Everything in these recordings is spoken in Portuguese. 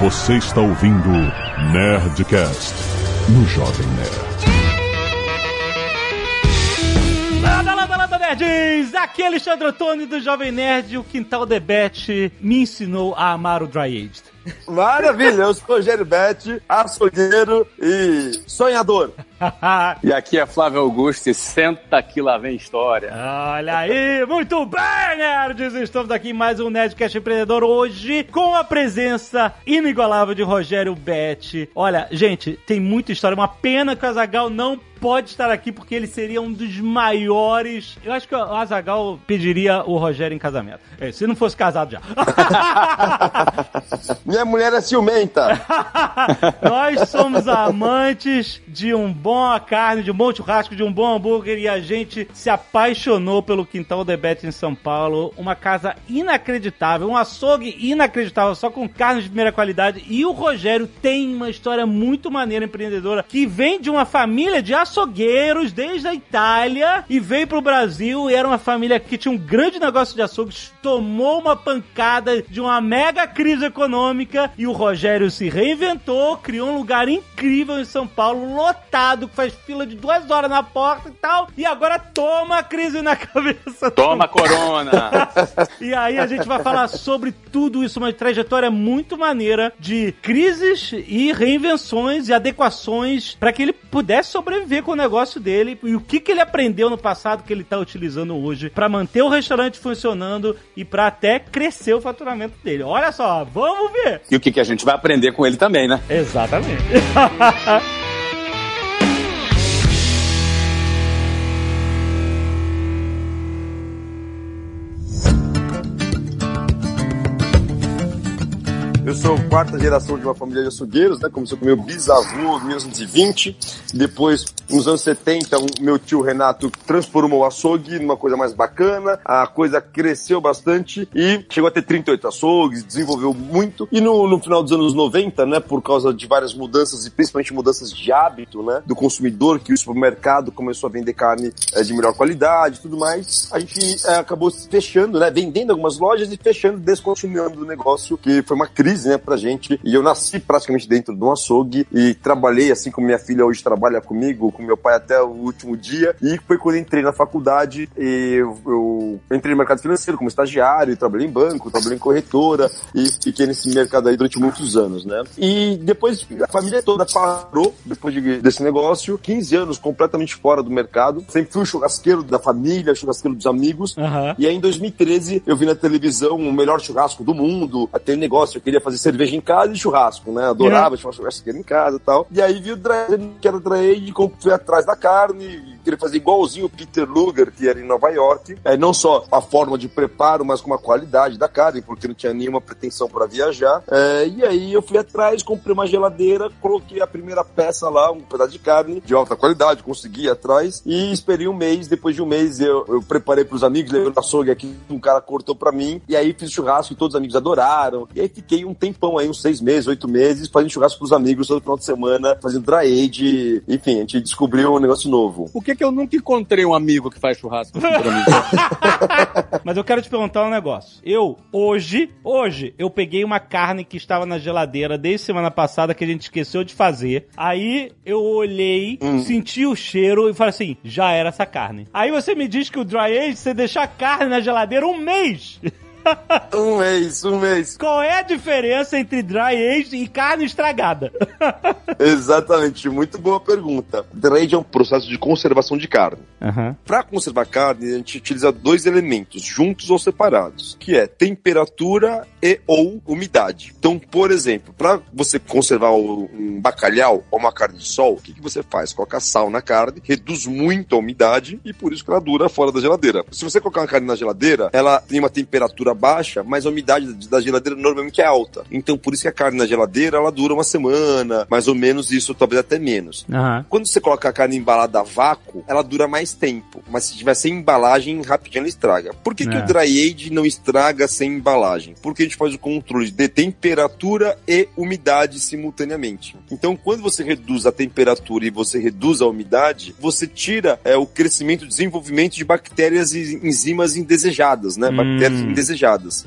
Você está ouvindo Nerdcast no Jovem Nerd. Lada, lada, lada, nerds! Aqui é Alexandre Antônio do Jovem Nerd. O Quintal Debete me ensinou a amar o Dry Aged. Maravilha, eu sou Rogério Bete, açougueiro e sonhador. E aqui é Flávio Augusto e senta que lá vem história. Olha aí, muito bem, nerds! Estamos aqui em mais um Nerdcast Empreendedor hoje com a presença inigualável de Rogério Bet. Olha, gente, tem muita história. Uma pena que o Azagal não pode estar aqui porque ele seria um dos maiores. Eu acho que o Azagal pediria o Rogério em casamento. É, se não fosse casado já. Minha mulher é ciumenta. Nós somos amantes de um bom carne, de um bom churrasco, de um bom hambúrguer e a gente se apaixonou pelo Quintal Debete em São Paulo. Uma casa inacreditável, um açougue inacreditável, só com carne de primeira qualidade. E o Rogério tem uma história muito maneira empreendedora que vem de uma família de açougueiros desde a Itália e veio pro Brasil. E era uma família que tinha um grande negócio de açougues, tomou uma pancada de uma mega crise econômica e o Rogério se reinventou, criou um lugar incrível em São Paulo, lotado, que faz fila de duas horas na porta e tal, e agora toma a crise na cabeça. Toma corona! E aí a gente vai falar sobre tudo isso, uma trajetória muito maneira de crises e reinvenções e adequações para que ele pudesse sobreviver com o negócio dele e o que, que ele aprendeu no passado que ele está utilizando hoje para manter o restaurante funcionando e para até crescer o faturamento dele. Olha só, vamos ver! E o que, que a gente vai aprender com ele também, né? Exatamente. Eu sou quarta geração de uma família de açougueiros, né? Começou com meu bisavô em 1920. Depois, nos anos 70, o meu tio Renato transformou o açougue numa coisa mais bacana. A coisa cresceu bastante e chegou a ter 38 açougues, desenvolveu muito. E no, no final dos anos 90, né? Por causa de várias mudanças e principalmente mudanças de hábito, né? Do consumidor, que o supermercado começou a vender carne eh, de melhor qualidade e tudo mais. A gente eh, acabou fechando, né? Vendendo algumas lojas e fechando, descontinuando o negócio, que foi uma crise, né? Pra gente. E eu nasci praticamente dentro de um açougue e trabalhei, assim como minha filha hoje trabalha comigo, com meu pai até o último dia. E foi quando entrei na faculdade e eu, eu entrei no mercado financeiro como estagiário, trabalhei em banco, trabalhei em corretora e fiquei nesse mercado aí durante muitos anos, né? E depois a família toda parou depois de, desse negócio, 15 anos completamente fora do mercado. Sempre fui o churrasqueiro da família, churrasqueiro dos amigos. Aham. E aí em 2013 eu vi na televisão o melhor churrasco do mundo, aquele negócio, eu queria fazer cerveja em casa e churrasco, né? Adorava chamar churrasqueiro em casa e tal. E aí vi o dry, que era dry e fui atrás da carne, queria fazer igualzinho o Peter Luger, que era em Nova York. É, não só a forma de preparo, mas com a qualidade da carne, porque não tinha nenhuma pretensão para viajar. É, e aí eu fui atrás, comprei uma geladeira, coloquei a primeira peça lá, um pedaço de carne de alta qualidade, consegui atrás e esperei um mês. Depois de um mês eu, eu preparei para os amigos, levei no açougue aqui, um cara cortou para mim. E aí fiz churrasco e todos os amigos adoraram. E aí fiquei um tempão aí, uns seis meses, oito meses, fazendo churrasco pros amigos todo final de semana, fazendo dry age. Enfim, a gente descobriu um negócio novo. Por que, que eu nunca encontrei um amigo que faz churrasco assim pra mim? Mas eu quero te perguntar um negócio. Eu, hoje, hoje, eu peguei uma carne que estava na geladeira desde semana passada que a gente esqueceu de fazer. Aí eu olhei, senti o cheiro e falei assim: já era essa carne. Aí você me diz que o dry age, você deixar a carne na geladeira um mês. Um mês, um mês. Qual é a diferença entre dry age e carne estragada? Exatamente, muito boa pergunta. Dry age é um processo de conservação de carne. Para conservar carne, a gente utiliza dois elementos, juntos ou separados, que é temperatura e ou umidade. Então, por exemplo, para você conservar um bacalhau ou uma carne de sol, o que, que você faz? Coloca sal na carne, reduz muito a umidade e por isso que ela dura fora da geladeira. Se você colocar uma carne na geladeira, ela tem uma temperatura baixa, mas a umidade da geladeira normalmente é alta. Então, por isso que a carne na geladeira, ela dura uma semana, mais ou menos isso, talvez até menos. Aham. Quando você coloca a carne embalada a vácuo, ela dura mais tempo. Mas se tiver sem embalagem, rapidinho ela estraga. Por que, que É. o dry age não estraga sem embalagem? Porque a gente faz o controle de temperatura e umidade simultaneamente. Então, quando você reduz a temperatura e você reduz a umidade, você tira é, o crescimento e desenvolvimento de bactérias e enzimas indesejadas, né? Hum. Bactérias indesejadas.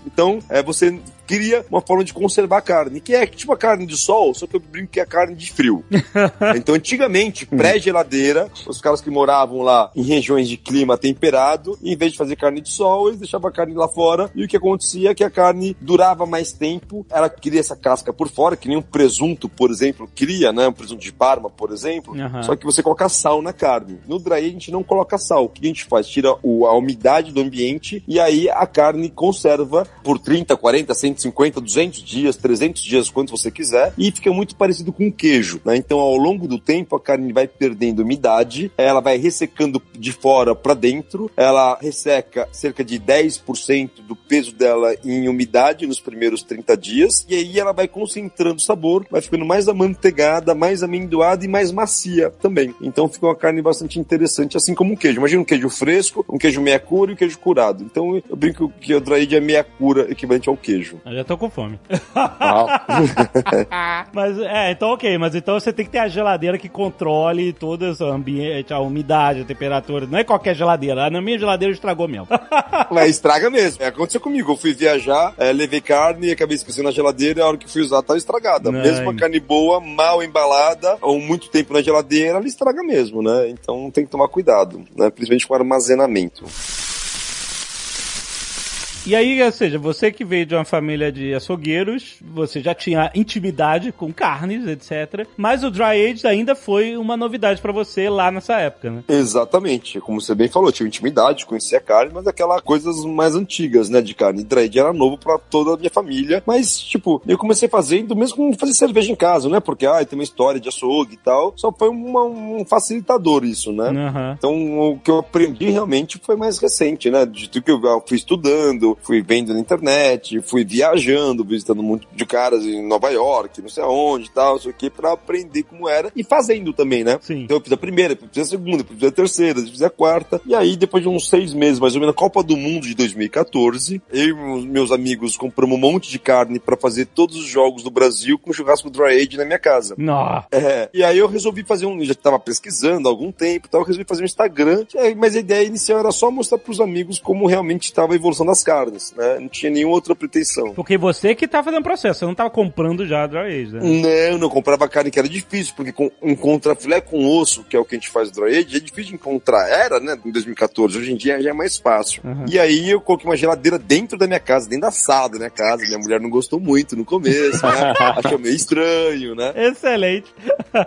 Então, é, você cria uma forma de conservar a carne, que é tipo a carne de sol, só que eu brinco que é a carne de frio. então, antigamente, pré-geladeira, os caras que moravam lá em regiões de clima temperado, em vez de fazer carne de sol, eles deixavam a carne lá fora, e o que acontecia é que a carne durava mais tempo, ela cria essa casca por fora, que nem um presunto, por exemplo, cria, né? Um presunto de Parma, por exemplo, Aham. só que você coloca sal na carne. No dry a gente não coloca sal. O que a gente faz? Tira o- a umidade do ambiente e aí a carne conserva por 30, 40, 150, 200 dias, 300 dias, quanto você quiser, e fica muito parecido com queijo, né? Então, ao longo do tempo, a carne vai perdendo umidade, ela vai ressecando de fora para dentro, ela resseca cerca de 10% do peso dela em umidade nos primeiros 30 dias, e aí ela vai concentrando o sabor, vai ficando mais amanteigada, mais amendoada e mais macia também. Então fica uma carne bastante interessante, assim como um queijo. Imagina um queijo fresco, um queijo meia cura e um queijo curado. Então eu brinco que o dry é meia cura equivalente ao queijo. Eu já tô com fome. Ah, Mas, é, então ok, mas então você tem que ter a geladeira que controle todo esse ambiente, a umidade, a temperatura. Não é qualquer geladeira. Na minha geladeira estragou mesmo. Mas estraga mesmo. É, aconteceu comigo. Eu fui viajar, é, levei carne e acabei esquecendo na geladeira e a hora que fui usar tá estragada. Não, mesmo a carne boa, mal embalada, ou muito tempo na geladeira, ela estraga mesmo, né? Então tem que tomar cuidado, né? Principalmente com armazenamento. E aí, ou seja, você que veio de uma família de açougueiros, você já tinha intimidade com carnes, etc. Mas o dry age ainda foi uma novidade pra você lá nessa época, né? Exatamente. Como você bem falou, tinha intimidade, conhecia a carne, mas aquela coisas mais antigas, né, de carne. Dread era novo pra toda a minha família, mas, tipo, eu comecei fazendo mesmo como fazer cerveja em casa, né, porque, ah, tem uma história de açougue e tal, só foi uma- um facilitador isso, né. Aham. Então, o que eu aprendi realmente foi mais recente, né? De tudo que eu fui estudando, fui vendo na internet, fui viajando, visitando um monte de caras em Nova York, não sei aonde e tal, isso aqui, pra aprender como era e fazendo também, né? Sim. Então eu fiz a primeira, fiz a segunda, fiz a terceira, depois fiz a quarta. E aí, depois de uns seis meses, mais ou menos, na Copa do Mundo de 2014, eu e meus amigos compramos um monte de carne pra fazer todos os jogos do Brasil com churrasco dry age na minha casa. Nó. É, e aí eu resolvi fazer um. Já tava pesquisando há algum tempo e tal, eu resolvi fazer um Instagram. Mas a ideia inicial era só mostrar pros amigos como realmente estava a evolução das carnes, né? Não tinha nenhuma outra pretensão. Porque você que tá fazendo o processo, você não tava comprando já dry age, né? Não, não comprava carne que era difícil, porque com, encontrar filé com osso, que é o que a gente faz dry age, é difícil de encontrar. Era, né, em 2014. Hoje em dia já é mais fácil. Uhum. E aí eu coloquei uma geladeira dentro da minha casa, dentro da sala da minha casa. Minha mulher não gostou muito no começo, né? Achou meio estranho, né? Excelente.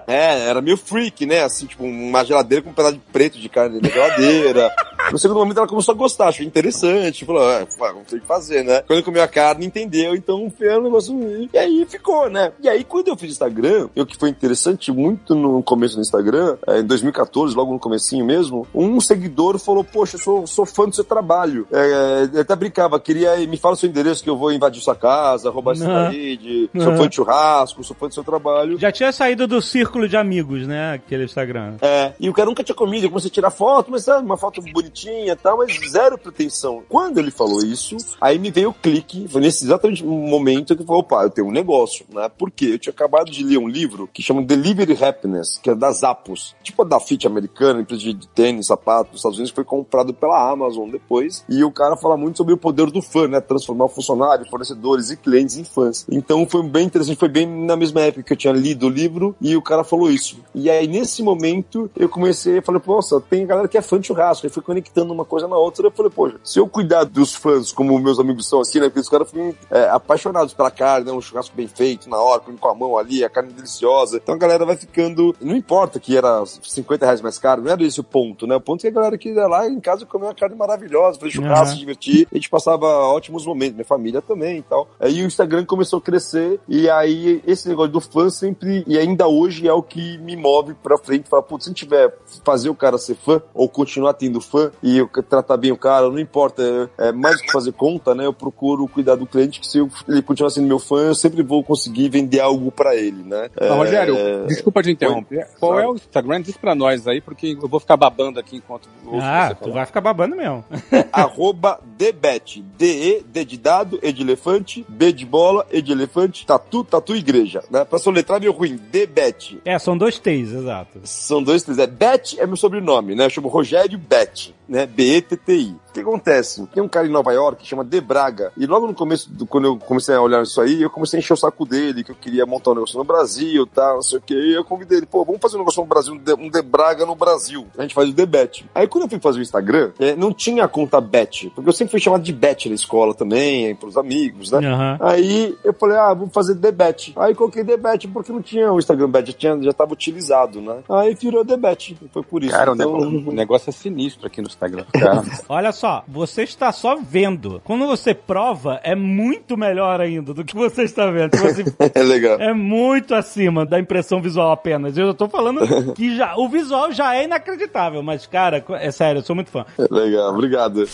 É, era meio freak, né? Assim, tipo, uma geladeira com um pedaço de preto de carne na geladeira. No segundo momento ela começou a gostar, achou interessante. Falou, pá, não tem o que fazer, né? Quando comeu a carne, entendeu, então foi um negócio. E aí ficou, né? E aí, quando eu fiz Instagram, o que foi interessante muito no começo do Instagram, é, em 2014, logo no comecinho mesmo, um seguidor falou, poxa, eu sou, sou fã do seu trabalho. É, ele até brincava, queria, me fala o seu endereço que eu vou invadir sua casa, roubar sua Não. parede, sou fã de churrasco, sou fã do seu trabalho. Já tinha saído do círculo de amigos, né? Aquele Instagram. É, e o cara nunca tinha comido, eu comecei a tirar foto, mas sabe, uma foto bonitinha e tal, mas zero pretensão. Quando ele falou isso, aí me veio o clique, foi nesse exatamente momento que eu falei, opa, eu tenho um negócio, né? Por quê? Eu tinha acabado de ler um livro que chama Delivery Happiness, que é da Zappos, tipo a da Fit americana, empresa de tênis, sapato dos Estados Unidos, foi comprado pela Amazon depois, e o cara fala muito sobre o poder do fã, né? Transformar funcionários, fornecedores e clientes em fãs. Então foi bem interessante, foi bem na mesma época que eu tinha lido o livro, e o cara falou isso. E aí, nesse momento, eu comecei, eu falei, nossa, tem galera que é fã de churrasco, aí fui conectando uma coisa na outra, eu falei, poxa, se eu cuidar dos fãs como meus amigos são aqui, né, porque os caras ficam é, apaixonados pela carne, né, um churrasco bem feito, na hora, com a mão ali, a carne deliciosa, então a galera vai ficando, não importa que era 50 reais mais caro, não era esse o ponto, né, o ponto é que a galera que ia lá em casa comia uma carne maravilhosa, fazer churrasco, Uhum. se divertir, a gente passava ótimos momentos, minha família também e tal. Aí o Instagram começou a crescer, e aí esse negócio do fã sempre, e ainda hoje é o que me move pra frente, falar, putz, se a gente tiver fazer o cara ser fã, ou continuar tendo fã, e eu tratar bem o cara, não importa, é, mais do que fazer conta, né, eu procuro cuidar do cliente, que se eu- ele continuar sendo meu fã, eu sempre vou conseguir vender algo pra ele, né. Mas, É, Rogério, desculpa te interromper. Qual é o Instagram? Diz pra nós aí, porque eu vou ficar babando aqui enquanto ouço Ah, você tu vai ficar babando mesmo. arroba debet, D-E, D de dado, E de elefante, B de bola, E de elefante, tatu, tatu igreja, né? Pra soletrar meio ruim, debet. É, são dois T's, exato. São dois, três, é Bet é meu sobrenome, né? Eu chamo Rogério Bet, né? B-E-T-T-I. que acontece? Tem um cara em Nova York que chama De Braga. E logo no começo, do, quando eu comecei a olhar isso aí, eu comecei a encher o saco dele, que eu queria montar um negócio no Brasil, tal, não sei o que. E eu convidei ele, pô, vamos fazer um negócio no Brasil, um De, um de Braga no Brasil. A gente faz o Debet. Aí quando eu fui fazer o Instagram, é, não tinha a conta Bet, porque eu sempre fui chamado de Bet na escola também, pros amigos, né? Aham. Aí eu falei, ah, vou fazer Debet. Aí coloquei Debet porque não tinha o Instagram Bet, já, tinha, já tava utilizado, né? Aí virou Debet. Foi por isso. Cara, o então... o negócio é sinistro aqui no Olha só, você está só vendo. Quando você prova, é muito melhor ainda do que você está vendo. Assim, é legal. é muito acima da impressão visual apenas. Eu tô falando que já, o visual já é inacreditável, mas, cara, é sério, eu sou muito fã. É legal, obrigado.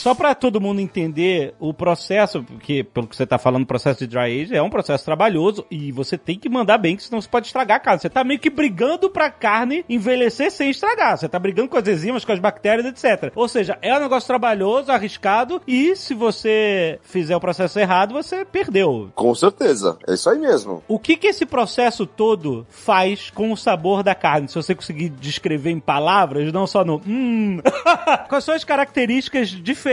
Só pra todo mundo entender o processo, porque pelo que você tá falando, o processo de dry age é um processo trabalhoso e você tem que mandar bem, que senão você pode estragar a carne. Você tá meio que brigando pra carne envelhecer sem estragar. Você tá brigando com as enzimas, com as bactérias, etc. Ou seja, é um negócio trabalhoso, arriscado e se você fizer o processo errado, você perdeu. Com certeza. É isso aí mesmo. O que que esse processo todo faz com o sabor da carne? Se você conseguir descrever em palavras, não só no hum. Quais são as características diferentes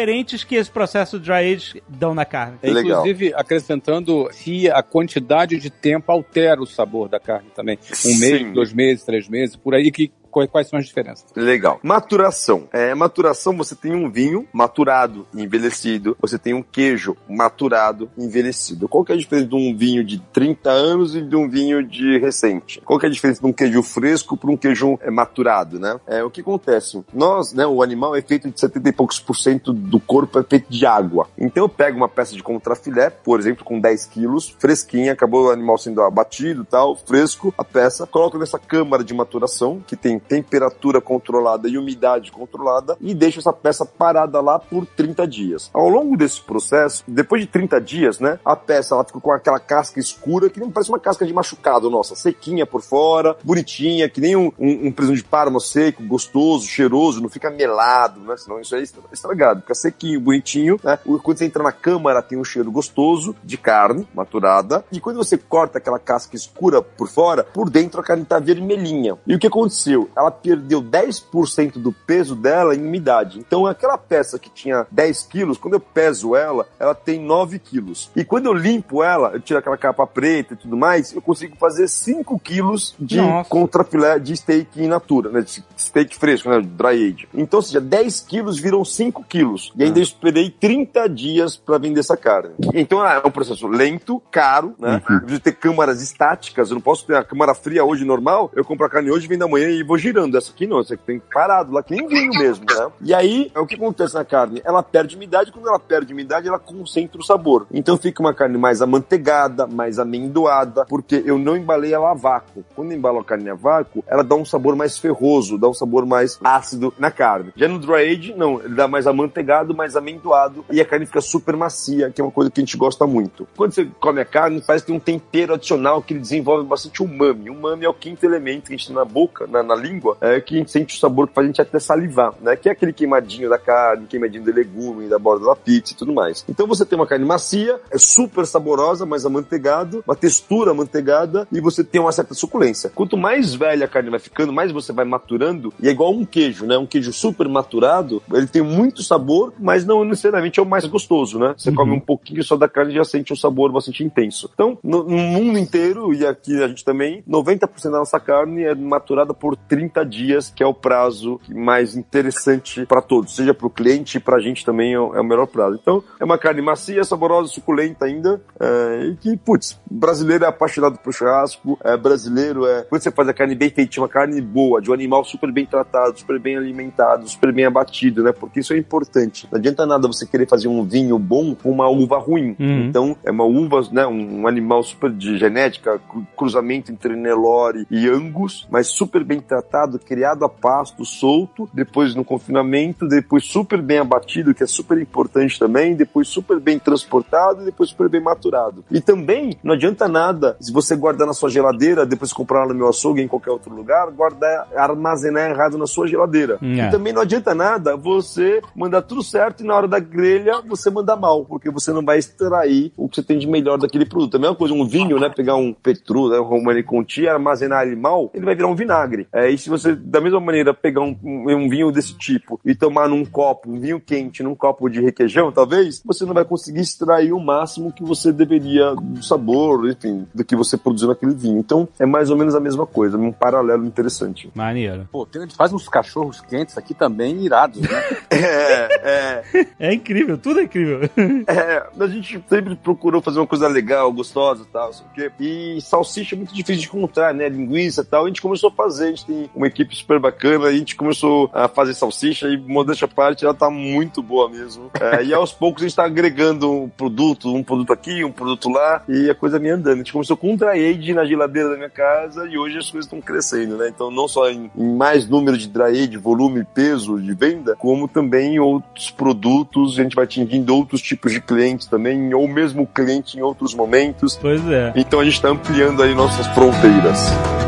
que esse processo dry age dão na carne? É legal. Inclusive, acrescentando se a quantidade de tempo altera o sabor da carne também. Um Sim. mês, dois meses, três meses, por aí que quais, são as diferenças? Legal. Maturação. É, maturação, você tem um vinho maturado e envelhecido, você tem um queijo maturado e envelhecido. Qual que é a diferença de um vinho de 30 anos e de um vinho de recente? Qual que é a diferença de um queijo fresco para um queijo é, maturado, né? É, o que acontece? Nós, né, o animal é feito de 70 e poucos por cento do corpo é feito de água. Então eu pego uma peça de contrafilé, por exemplo, com 10 quilos, fresquinha, acabou o animal sendo abatido tal, fresco, a peça, coloco nessa câmara de maturação, que tem temperatura controlada e umidade controlada, e deixo essa peça parada lá por 30 dias. Ao longo desse processo, depois de 30 dias, né, a peça ela fica com aquela casca escura, que não parece uma casca de machucado, nossa, sequinha por fora, bonitinha, que nem um, um, um presunto de parma seco, gostoso, cheiroso, não fica melado, né, senão isso é estra- estragado, fica sequinho, bonitinho, né, quando você entra na câmara tem um cheiro gostoso de carne maturada, e quando você corta aquela casca escura por fora, por dentro a carne tá vermelhinha. E o que aconteceu? Ela perdeu 10% do peso dela em umidade. Então aquela peça que tinha 10 quilos, quando eu peso ela, ela tem 9 quilos. E quando eu limpo ela, eu tiro aquela capa preta e tudo mais, eu consigo fazer 5 quilos de Nossa. contrafilé de steak in natura, né? De steak fresco, né? Dry age. Então, ou seja, 10 quilos viram 5 quilos. E ainda eu esperei 30 dias para vender essa carne. Então é um processo lento, caro, né? Eu preciso ter câmaras estáticas. Eu não posso ter a câmara fria hoje normal. Eu compro a carne hoje, vendo amanhã e vou girando. Essa aqui não, essa aqui tem parado lá, que nem vinho mesmo, né? E aí, o que acontece na carne? Ela perde umidade. Quando ela perde umidade, ela concentra o sabor. Então fica uma carne mais amanteigada, mais amendoada, porque eu não embalei ela a vácuo. Quando eu embalo a carne a vácuo, ela dá um sabor mais ferroso, dá um sabor mais ácido na carne. Já no dry age, não. Ele dá mais amanteigado, mais amendoado e a carne fica super macia, que é uma coisa que a gente gosta muito. Quando você come a carne, parece que tem um tempero adicional que ele desenvolve bastante umami. Umami é o quinto elemento que a gente tem na boca, na, na língua, é que a gente sente o sabor que faz a gente até salivar, né? Que é aquele queimadinho da carne, queimadinho do legume, da borda da pizza e tudo mais. Então você tem uma carne macia, é super saborosa, mais amanteigado, uma textura amanteigada e você tem uma certa suculência. Quanto mais velha a carne vai ficando, mais você vai maturando, e é igual um queijo, né? Um queijo super maturado, ele tem muito sabor, mas não necessariamente é o mais gostoso, né? Você come um pouquinho só da carne e já sente um sabor bastante intenso. Então, no, no mundo inteiro, e aqui a gente também, 90% da nossa carne é maturada por 30 dias, que é o prazo mais interessante para todos, seja para o cliente e para a gente também é o, é o melhor prazo. Então, é uma carne macia, saborosa, suculenta ainda, é, e que, putz, brasileiro é apaixonado por churrasco, é, brasileiro é. Quando você faz a carne bem feita, uma carne boa, de um animal super bem tratado, super bem alimentado, super bem abatido, né? Porque isso é importante. Não adianta nada você querer fazer um vinho bom com uma uva ruim. Uhum. Então, é uma uva, né? Um animal super de genética, cru- cruzamento entre Nelore e Angus, mas super bem tratado, criado a pasto, solto, depois no confinamento, depois super bem abatido, que é super importante também, depois super bem transportado e depois super bem maturado. E também não adianta nada se você guardar na sua geladeira, depois comprar no meu açougue em qualquer outro lugar, guardar, armazenar errado na sua geladeira. É. E também não adianta nada você mandar tudo certo e na hora da grelha você mandar mal, porque você não vai extrair o que você tem de melhor daquele produto. É a mesma coisa, um vinho, né? Pegar um Petru, né, um Romani Conti, armazenar ele mal, ele vai virar um vinagre. É, Aí se você, da mesma maneira, pegar um, um vinho desse tipo e tomar num copo, um vinho quente, num copo de requeijão, talvez, você não vai conseguir extrair o máximo que você deveria do sabor, enfim, do que você produziu naquele vinho. Então, é mais ou menos a mesma coisa, um paralelo interessante. Maneiro. Pô, tem, faz uns cachorros quentes aqui também irados, né? é, é. É incrível, tudo é incrível. É, a gente sempre procurou fazer uma coisa legal, gostosa e tal, sei o quê. E salsicha é muito difícil de encontrar, né? Linguiça e tal. A gente começou a fazer, a gente tem uma equipe super bacana, a gente começou a fazer salsicha e, modéstia à parte, ela tá muito boa mesmo. É, e aos poucos a gente tá agregando um produto, um produto aqui, um produto lá, e a coisa vem andando. A gente começou com um dry age na geladeira da minha casa e hoje as coisas estão crescendo, né? Então, não só em, em mais número de dry age, volume, peso de venda, como também em outros produtos, a gente vai atingindo outros tipos de clientes também, ou mesmo cliente em outros momentos. Pois é. Então a gente está ampliando aí nossas fronteiras.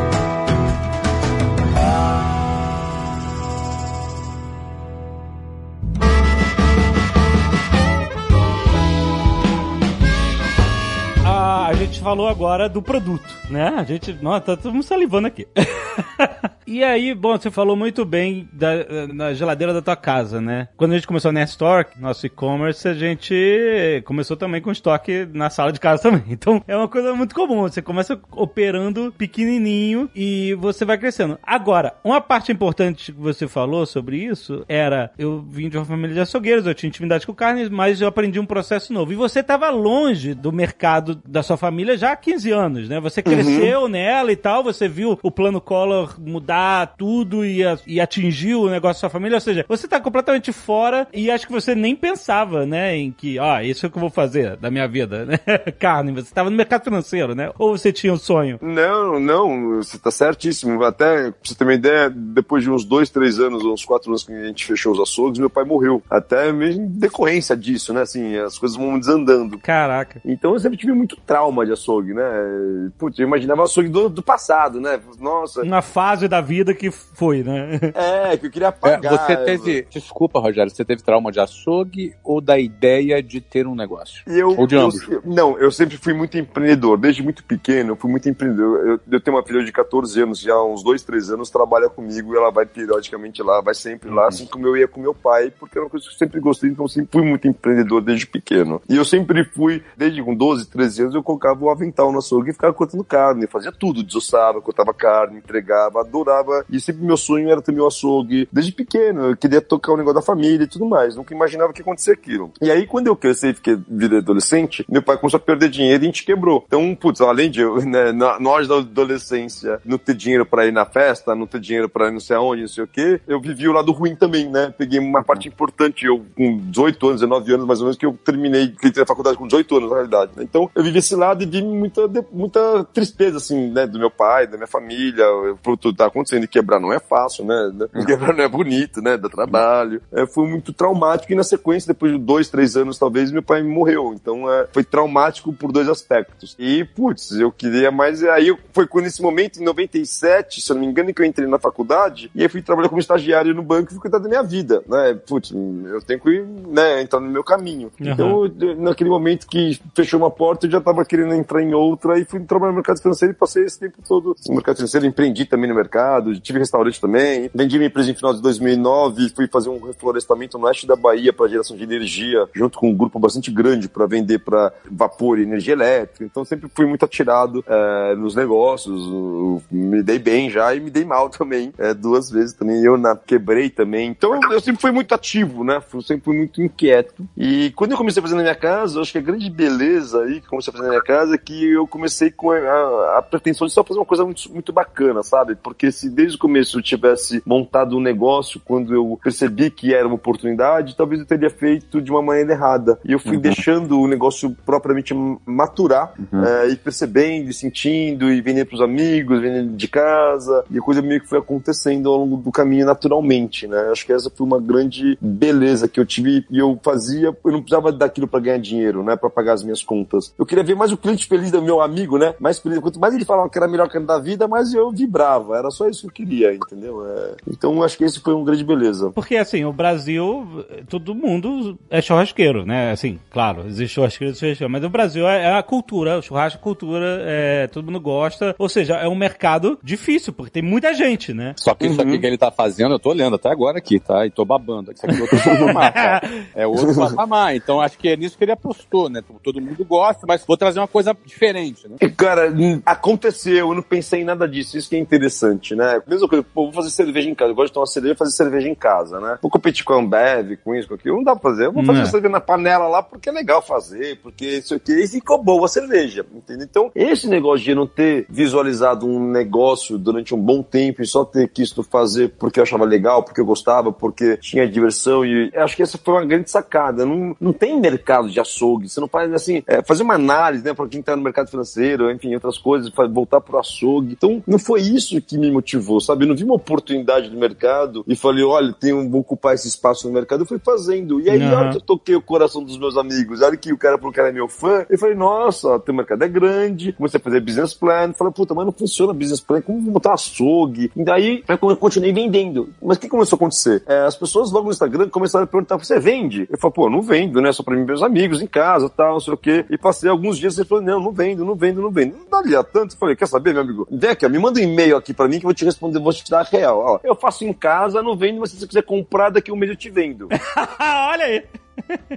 Falou agora do produto, né? A gente, nossa, tá todo mundo salivando aqui. e aí, bom, você falou muito bem da, geladeira da tua casa, né? Quando a gente começou a Nestor, nosso e-commerce, a gente começou também com estoque na sala de casa também. Então, é uma coisa muito comum. Você começa operando pequenininho e você vai crescendo. Agora, uma parte importante que você falou sobre isso era, eu vim de uma família de açougueiros, eu tinha intimidade com carne, mas eu aprendi um processo novo. E você estava longe do mercado da sua família já há 15 anos, né? Você cresceu nela e tal, você viu o plano Collor mudar tudo e, a- e atingiu o negócio da sua família, ou seja, você tá completamente fora e acho que você nem pensava, né, em que, ó, isso é o que eu vou fazer da minha vida, né? Carne, você estava no mercado financeiro, né? Ou você tinha um sonho? Não, não, você tá certíssimo. Até, pra você ter uma ideia, depois de uns dois, três anos, uns quatro anos que a gente fechou os açougues, meu pai morreu. Até mesmo em decorrência disso, né? Assim, as coisas vão desandando. Caraca. Então eu sempre tive muito trauma de açougue, né? Putz, eu imaginava açougue do, do passado, né? Nossa, Uma fase da vida que foi, né? é, que eu queria É, apagar. você teve. Desculpa, Rogério, você teve trauma de açougue ou da ideia de ter um negócio? E eu, Ou de ambos? eu- não, eu sempre fui muito empreendedor. Desde muito pequeno, eu fui muito empreendedor. Eu, eu tenho uma filha de 14 anos, já há uns 2, 3 anos, trabalha comigo e ela vai periodicamente lá, vai sempre lá, assim como eu ia com meu pai, porque era uma coisa que eu sempre gostei, então eu sempre fui muito empreendedor desde pequeno. E eu sempre fui, desde com 12, 13 anos, eu colocava o avental no açougue e ficava cortando carne, fazia tudo, desossava, cortava carne, entregava, adorava. E sempre meu sonho era ter meu açougue. Desde pequeno, eu queria tocar o negócio da família e tudo mais. Nunca imaginava que ia acontecer aquilo. E aí, quando eu cresci e fiquei virei adolescente, meu pai começou a perder dinheiro e a gente quebrou. Então, putz, além de eu, né, nós da adolescência, não ter dinheiro pra ir na festa, não ter dinheiro pra ir não sei aonde, não sei o quê, eu vivi o lado ruim também, né? Peguei uma parte importante, eu com 18 anos, 19 anos mais ou menos, que eu terminei, que entrei na faculdade com 18 anos, na realidade. né? Então, eu vivi esse lado e vi muita, muita tristeza, assim, né? Do meu pai, da minha família, por tudo que tá acontecendo. E quebrar não é fácil, né? Quebrar não é bonito, né? Dá trabalho. É, foi muito traumático e na sequência, depois de dois, três anos, talvez, meu pai morreu. Então, é, foi traumático por dois aspectos. E, putz, eu queria mais. Aí foi quando nesse momento, em 97, se eu não me engano, que eu entrei na faculdade e aí fui trabalhar como estagiário no banco e fui cuidar da minha vida, né? Putz, eu tenho que né, entrar no meu caminho. Uhum. Então, naquele momento que fechou uma porta, eu já estava querendo entrar em outra e fui trabalhar no mercado financeiro e passei esse tempo todo no mercado financeiro, empreendi também no mercado, tive restaurante também, vendi minha empresa em final de 2009, fui fazer um reflorestamento no oeste da Bahia para geração de energia, junto com um grupo bastante grande para vender para vapor e energia elétrica. Então sempre fui muito atirado eh, nos negócios, me dei bem já e me dei mal também, eh, duas vezes também. Eu na, quebrei também. Então eu, eu sempre fui muito ativo, né? Fui- sempre fui muito inquieto. E quando eu comecei a fazer na minha casa, eu acho que a grande beleza aí que eu comecei a fazer na minha casa é que eu comecei com a, a- pretensão de só fazer uma coisa muito, muito bacana, sabe? Porque se desde o começo eu tivesse montado um negócio, quando eu percebi que era uma oportunidade, talvez eu teria feito de uma maneira errada. E eu fui deixando o negócio propriamente maturar eh, e percebendo, e sentindo, e vendendo pros amigos, vendendo de casa, e a coisa meio que foi acontecendo ao longo do caminho naturalmente, né? Acho que essa foi uma grande beleza que eu tive e eu fazia, eu não precisava daquilo para ganhar dinheiro, né? Para pagar as minhas contas. Eu queria ver mais o cliente extremamente feliz do meu amigo, né? Mais feliz. Quanto mais ele falava que era a melhor carne da vida, mais eu vibrava. Era só isso que eu queria, entendeu? É... Então acho que esse foi um grande beleza. Porque assim, o Brasil, todo mundo é churrasqueiro, né? Assim, claro, existe churrasqueiro, existe mas o Brasil é, é a cultura, o churrasco é cultura, é, todo mundo gosta. Ou seja, é um mercado difícil, porque tem muita gente, né? Só que isso aqui Uhum. que ele tá fazendo, eu tô olhando até agora aqui, tá? E tô babando. Isso aqui é outro patamar, tá? É outro patamar. Então acho que é nisso que ele apostou, né? Todo mundo gosta, mas vou trazer uma coisa diferente, né? E, Cara, aconteceu, eu não pensei em nada disso, isso que é interessante, né? Mesma coisa, pô, vou fazer cerveja em casa, eu gosto de tomar cerveja e fazer cerveja em casa, né? Vou competir com a Ambev, com isso, com aquilo, não dá pra fazer. Eu vou fazer Não. cerveja na panela lá porque é legal fazer, porque isso aqui, e ficou boa a cerveja, entendeu? Então, esse negócio de eu não ter visualizado um negócio durante um bom tempo e só ter quisto fazer porque eu achava legal, porque eu gostava, porque tinha diversão e eu acho que essa foi uma grande sacada. Não, não tem mercado de açougue, você não faz assim, é, fazer uma análise, né, pra quem tá no mercado financeiro, enfim, outras coisas, voltar pro açougue. Então, não foi isso que me motivou, sabe? Eu não vi uma oportunidade no mercado e falei, olha, tenho, vou ocupar esse espaço no mercado. Eu fui fazendo. E aí, na hora que eu toquei o coração dos meus amigos, na hora que o cara falou que era meu fã, eu falei, nossa, teu mercado é grande. Comecei a fazer business plan. Falei, puta, mas não funciona business plan. Como vou botar açougue? E daí, eu co- continuei vendendo. Mas o que começou a acontecer? É, as pessoas logo no Instagram começaram a perguntar, você vende? Eu falei, pô, não vendo, né? Só pra mim meus amigos em casa, tal, não sei o quê. E passei alguns dias e falou, não, não vendo, não vendo, não vendo. Não daria tanto. Falei, quer saber, meu amigo? Ó, me manda um e-mail aqui pra mim que eu vou te responder, vou te dar real. Ó, eu faço em casa, não vendo, mas se você quiser comprar, daqui um mês eu te vendo. Olha aí.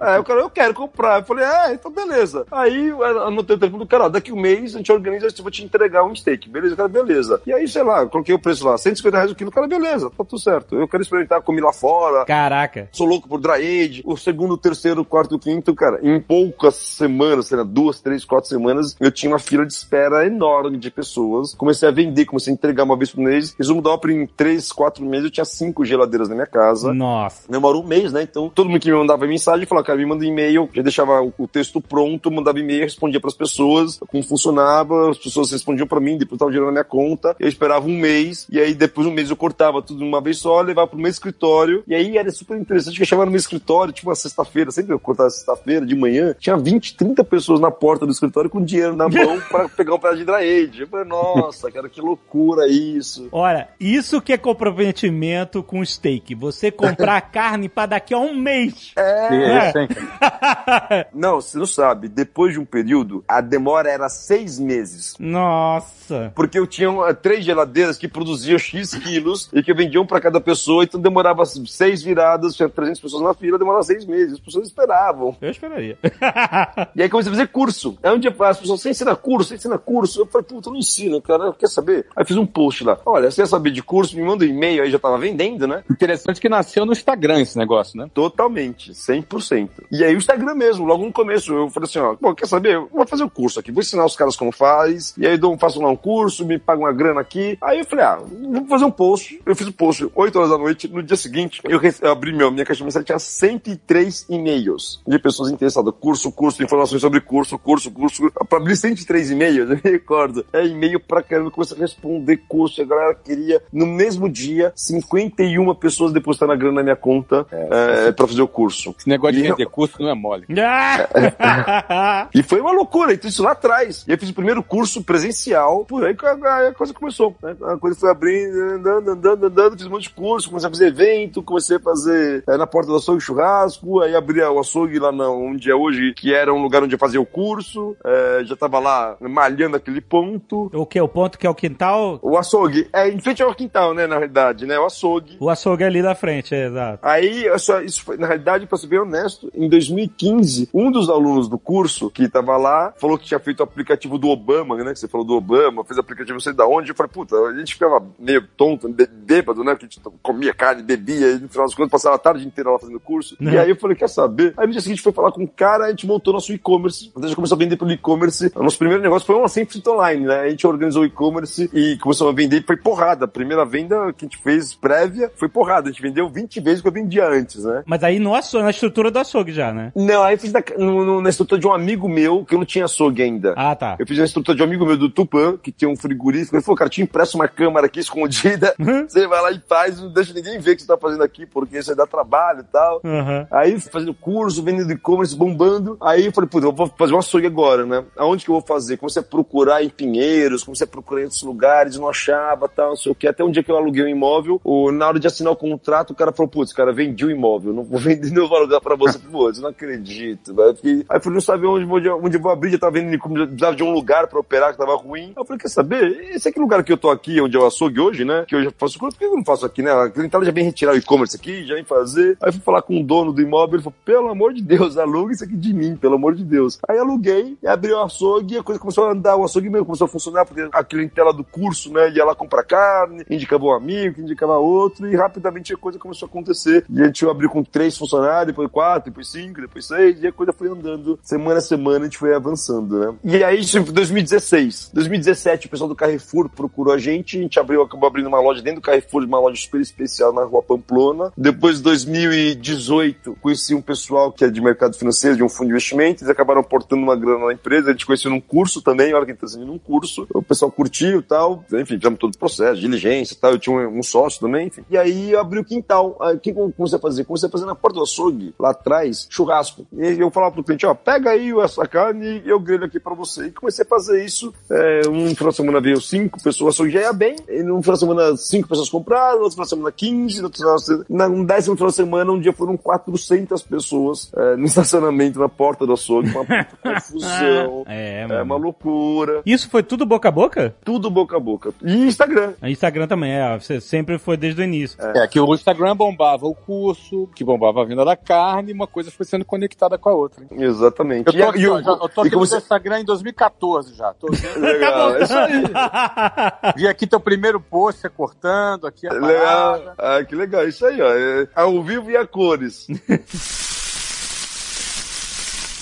Aí o cara, eu quero comprar. Eu falei, é, então beleza. Aí anotei o telefone do cara, daqui um mês a gente organiza, eu vou te entregar um steak. Beleza, cara, beleza. E aí, sei lá, coloquei o preço lá, 150 reais o quilo, cara, beleza, tá tudo certo. Eu quero experimentar, comi lá fora. Caraca. Sou louco por dry age. O segundo, terceiro, quarto, quinto, cara, em poucas semanas, sei lá, duas, três, quatro semanas, eu tinha uma fila de espera enorme de pessoas. Comecei a vender, comecei a entregar uma vez por mês. Resumo da ópera, em três, quatro meses, eu tinha cinco geladeiras na minha casa. Nossa. Demorou um mês, né? Então todo mundo que me mandava mensagem falava, cara, me manda e-mail, já deixava o, texto pronto, mandava e-mail, respondia pras pessoas, como funcionava, as pessoas respondiam pra mim, depois tava dinheiro na minha conta, eu esperava um mês, e aí depois de um mês eu cortava tudo de uma vez só, levava pro meu escritório, e aí era super interessante que eu chamava no meu escritório, tipo uma sexta-feira, sempre eu cortava sexta-feira, de manhã, tinha 20, 30 pessoas na porta do escritório com dinheiro na mão pra pegar um pedaço de dry age. Eu falei, nossa, cara, que loucura isso. Olha, isso que é comprometimento com steak. Você comprar carne pra daqui a um mês. É. Isso, hein, cara? Não, você não sabe. Depois de um período, a demora era seis meses. Nossa. Porque eu tinha uh, três geladeiras que produziam X quilos e que vendiam pra cada pessoa, então demorava seis viradas, tinha 300 pessoas na fila, demorava seis meses. As pessoas esperavam. Eu esperaria. E aí comecei a fazer curso. Um dia as pessoas, você ensina curso, você ensina curso. Eu falei, puta, eu não ensino, cara, quer saber? Aí fiz um post lá. Olha, você quer saber de curso, me manda um e-mail, aí já tava vendendo, né? Interessante que nasceu no Instagram esse negócio, né? Totalmente, 100%. E aí o Instagram mesmo, logo no começo, eu falei assim, ó, pô, quer saber? Eu vou fazer o curso aqui, vou ensinar os caras como faz, e aí dou, faço lá um curso, me pago uma grana aqui. Aí eu falei, ah, vou fazer um post. Eu fiz o post 8 horas da noite, no dia seguinte, eu, rece- eu abri meu, minha caixa de mensagem, tinha 103 e-mails de pessoas interessadas, curso, curso, informações sobre curso, curso, curso. Pra abrir 103 e-mails, eu me recordo. É e-mail pra caramba, comecei a responder curso, e a galera queria, no mesmo dia, 51 pessoas depositaram a grana na minha conta é, pra fazer o curso. Negócio de E eu- vender curso não é mole. Ah! E foi uma loucura, então isso lá atrás. E eu fiz o primeiro curso presencial, por aí que a, a coisa começou. Né? A coisa foi abrindo, andando, andando, andando, fiz um monte de curso, comecei a fazer evento, comecei a fazer é, na porta do açougue churrasco, aí abri o açougue lá na, onde é hoje, que era um lugar onde eu fazia o curso, é, já tava lá malhando aquele ponto. o que? O ponto que é o quintal? O açougue, é em frente ao quintal, né, na realidade, né, o açougue. O açougue é ali da frente, é, exato. Aí, só- isso foi, na realidade, pra bem honesto, em 2015, um dos alunos do curso que tava lá falou que tinha feito o aplicativo do Obama, né? Que você falou do Obama, fez aplicativo não sei da onde. Eu falei, puta, a gente ficava meio tonto, bê- bêbado, né? Porque a gente comia carne, bebia, e no final das contas passava a tarde inteira lá fazendo curso. Né? E aí eu falei, quer saber? Aí no dia seguinte foi falar com um cara, a gente montou nosso e-commerce. A gente começou a vender pelo e-commerce. O nosso primeiro negócio foi uma 100% online, né? A gente organizou o e-commerce e começou a vender e foi porrada. A primeira venda que a gente fez prévia foi porrada. A gente vendeu 20 vezes o que eu vendia antes, né? Mas aí no açougue, na estrutura estrutura do açougue já, né? Não, aí eu fiz na, no, na estrutura de um amigo meu, que eu não tinha açougue ainda. Ah, tá. Eu fiz na estrutura de um amigo meu do Tupã, que tem um frigorífico. Ele falou, cara, te impresso uma câmera aqui escondida. você vai lá e faz, não deixa ninguém ver o que você tá fazendo aqui, porque isso aí dá trabalho e tal. Uhum. Aí fazendo curso, vendendo e-commerce, bombando. Aí eu falei, putz, eu vou fazer um açougue agora, né? Aonde que eu vou fazer? Comecei a procurar em Pinheiros, comecei a procurar em outros lugares, não achava, tal, não sei o que. Até um dia que eu aluguei um imóvel, o, na hora de assinar o contrato, o cara falou, putz, cara, vendi o imóvel, não vou vender, não vou alugar pra você. Putz, eu não acredito, velho. Fiquei... Aí falei, não sabia onde, onde, onde vou abrir, já tava vendo precisava de um lugar pra operar que tava ruim. Aí eu falei, quer saber? Esse aqui é lugar que eu tô aqui, onde eu açougue hoje, né? Que eu já faço curso, por que eu não faço aqui, né? A clientela já vem retirar o e-commerce aqui, já vem fazer. Aí fui falar com o dono do imóvel, ele falou, pelo amor de Deus, aluga isso aqui de mim, pelo amor de Deus. Aí aluguei, abri o açougue, a coisa começou a andar, o açougue mesmo começou a funcionar, porque a clientela do curso, né, ia lá comprar carne, indicava um amigo, indicava outro, e rapidamente a coisa começou a acontecer. E a gente abriu com três funcionários, depois quatro, depois cinco, depois seis, e a coisa foi andando. Semana a semana a gente foi avançando, né? E aí, isso em 2016. 2017, o pessoal do Carrefour procurou a gente, a gente abriu, acabou abrindo uma loja dentro do Carrefour, uma loja super especial na rua Pamplona. Depois de 2018, conheci um pessoal que é de mercado financeiro, de um fundo de investimento, eles acabaram aportando uma grana na empresa, a gente conheceu num curso também, olha que interessante, num curso, o pessoal curtiu e tal, enfim, fizemos todo o processo, diligência e tal, eu tinha um, um, sócio também, enfim. E aí eu abri o quintal, o que comecei a fazer? Comecei a fazer na porta do açougue, lá atrás, churrasco. E eu falava pro cliente, ó, pega aí essa carne e eu grelho aqui pra você. E comecei a fazer isso, é, um final de semana veio cinco pessoas, já ia bem, e num final de semana cinco pessoas compraram, no outro final de semana quinze, no outro final de semana, no décimo final de semana, um dia foram 400 pessoas é, no estacionamento, na porta do açougue, uma confusão, é, é, uma loucura. Isso foi tudo boca a boca? Tudo boca a boca. E Instagram. Instagram também, é, você sempre foi desde o início. É, que o Instagram bombava o curso, que bombava a venda da carne, e uma coisa foi sendo conectada com a outra. Hein? Exatamente. Eu tô, e, eu, já, eu tô aqui no você... Instagram em 2014 já. Tô vendo. Legal, é isso aí. Vi aqui teu primeiro post, você cortando, aqui a legal. Ah, que legal, isso aí, ó. É ao vivo e a cores.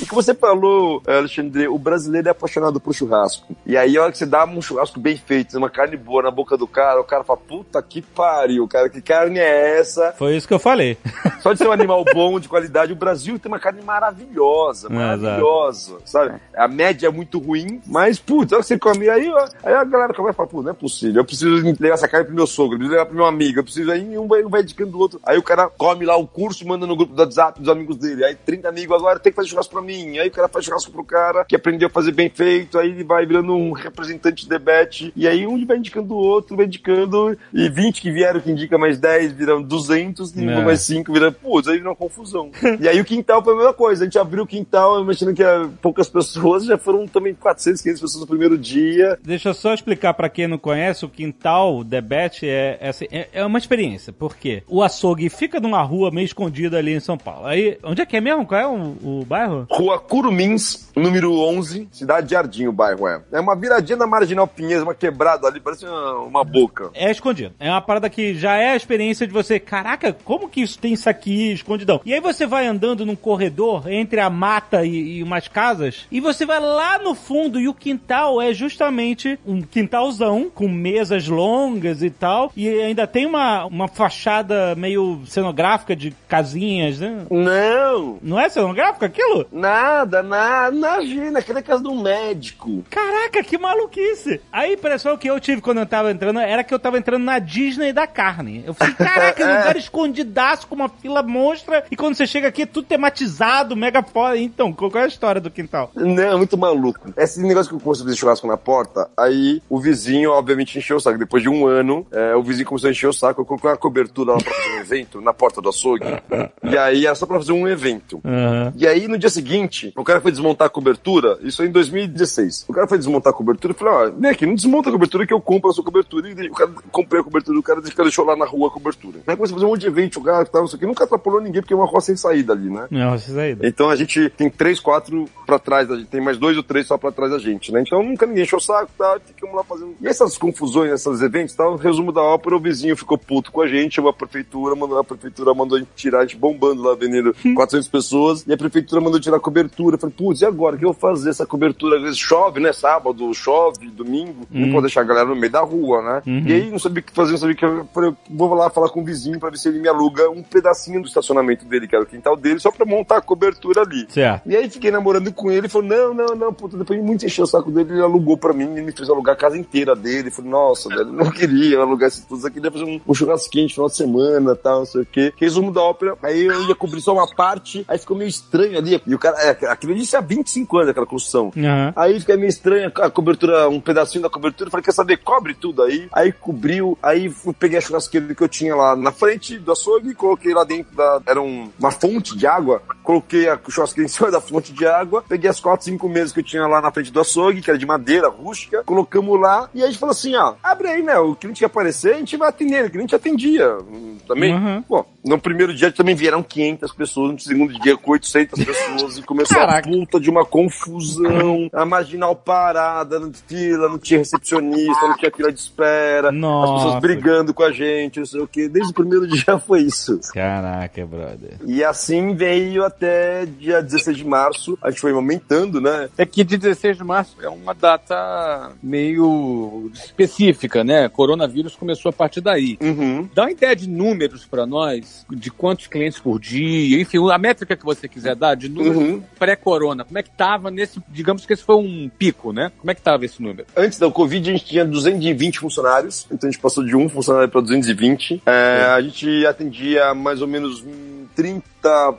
E que você falou, Alexandre, o brasileiro é apaixonado por churrasco. E aí, a hora que você dá um churrasco bem feito, uma carne boa na boca do cara, o cara fala, puta que pariu, cara, que carne é essa? Foi isso que eu falei. Só de ser um animal bom, de qualidade, o Brasil tem uma carne maravilhosa, maravilhosa, é, sabe? A média é muito ruim, mas, puta, hora que você come, aí, aí a galera começa a falar, pô, não é possível, eu preciso levar essa carne pro meu sogro, eu preciso levar pro meu amigo, eu preciso, aí um vai, um vai indicando do outro. Aí o cara come lá o curso, manda no grupo do WhatsApp dos amigos dele, aí 30 amigos agora tem que fazer churrasco pra mim, Aí o cara faz churrasco pro cara, que aprendeu a fazer bem feito, aí ele vai virando um representante de debate, e aí um vai indicando o outro, vai indicando, e 20 que vieram, que indica mais 10, viram 200, e é. mais 5 vira, putz, aí vira uma confusão. e aí o quintal foi a mesma coisa, a gente abriu o quintal, imaginando que poucas pessoas, já foram também 400, 500 pessoas no primeiro dia. Deixa eu só explicar para quem não conhece, o quintal debate é, é, assim, é, é uma experiência, porque o açougue fica numa rua meio escondida ali em São Paulo. Aí, onde é que é mesmo? Qual é o, o bairro? Rua Curumins, número 11, Cidade de Jardim, o bairro é. É uma viradinha da Marginal Pinheiros, uma quebrada ali, parece uma, uma, boca. É escondido. É uma parada que já é a experiência de você, caraca, como que isso tem isso aqui escondidão? E aí você vai andando num corredor entre a mata e, e umas casas, e você vai lá no fundo e o quintal é justamente um quintalzão com mesas longas e tal, e ainda tem uma, uma fachada meio cenográfica de casinhas, né? Não! Não é cenográfico aquilo? Nada, nada, imagina, aquela casa de um médico. Caraca, que maluquice! A impressão que eu tive quando eu tava entrando era que eu tava entrando na Disney da carne. Eu falei, caraca, é. lugar escondidaço com uma fila monstra, e quando você chega aqui é tudo tematizado, mega foda. Então, qual é a história do quintal? Não, é muito maluco. Esse negócio que eu comecei a fazer churrasco na porta, aí o vizinho, obviamente, encheu o saco. Depois de um ano, é, o vizinho começou a encher o saco, eu coloquei uma cobertura lá pra fazer um evento, na porta do açougue. e aí era só pra fazer um evento. Uhum. E aí, no dia seguinte, o cara foi desmontar a cobertura, isso em 2016. O cara foi desmontar a cobertura e falou, ó, ah, aqui, não desmonta a cobertura que eu compro a sua cobertura. E o cara comprei a cobertura do cara, o cara deixou lá na rua a cobertura. Aí começou a fazer um monte de evento, o cara tal, isso aqui. Nunca atrapalhou ninguém, porque é uma rua sem saída ali, né? É uma sem saída. Então a gente tem três, quatro pra trás da gente, tem mais dois ou três só pra trás da gente, né? Então nunca ninguém encheu o saco, tá? Ficamos lá fazendo. E essas confusões, esses eventos, tal, resumo da ópera, o vizinho ficou puto com a gente, chamou a prefeitura, mandou a prefeitura mandou a gente tirar, a gente bombando lá, vendendo 400 pessoas, e a prefeitura mandou tirar a cobertura. Falei, putz, e agora? O que eu vou fazer? Essa cobertura, às vezes chove, né? Sábado, chove, domingo. Não Uhum. pode deixar a galera no meio da rua, né? Uhum. E aí não sabia o que fazer, não sabia o que eu falei, vou lá falar com o vizinho pra ver se ele me aluga um pedacinho do estacionamento dele, que era o quintal dele, só pra montar a cobertura ali. Certo. E aí fiquei namorando com ele, ele falou, não, não, não, puta, depois de muito encher o saco dele, ele alugou pra mim, ele me fez alugar a casa inteira dele, eu falei, nossa, velho, não queria alugar isso tudo, eu queria fazer um, um churrasquinho de final de semana, tal, não sei o quê. Resumo da ópera, aí eu ia cobrir só uma parte, aí ficou meio estranho ali, e o cara, é, aquilo ali há 25 anos, aquela construção. Aham. Aí fica meio estranho a cobertura, um pedacinho da cobertura. Eu Falei, quer saber? Cobre tudo aí. Aí cobriu. Aí fui, peguei a churrasqueira que eu tinha lá na frente do açougue, coloquei lá dentro da. Era um- uma fonte de água. Coloquei a churrasqueira em cima da fonte de água. Peguei as quatro, cinco mesas que eu tinha lá na frente do açougue, que era de madeira rústica. Colocamos lá. E aí a gente falou assim: ó, abre aí, né? O cliente que aparecer, a gente vai atender. O cliente atendia. hum, Também. Uhum. Bom, no primeiro dia também vieram 500 pessoas. No segundo dia, com 800 pessoas. E começou Caraca. a puta de uma confusão, a marginal parada, na fila, não tinha recepcionista, não tinha fila de espera, Nossa. as pessoas brigando com a gente, não sei o que. Desde o primeiro dia foi isso. Caraca, brother. E assim veio até dia 16 de março, a gente foi aumentando, né? É que de 16 de março é uma data meio específica, né? Coronavírus começou a partir daí. Uhum. Dá uma ideia de números pra nós, de quantos clientes por dia, enfim, a métrica que você quiser dar, de números Uhum. pré-corona. Como é que tava nesse, digamos que esse foi um pico, né? Como é que tava esse número? Antes da Covid, a gente tinha 220 funcionários, então a gente passou de um funcionário para 220. É, a gente atendia mais ou menos hum, 30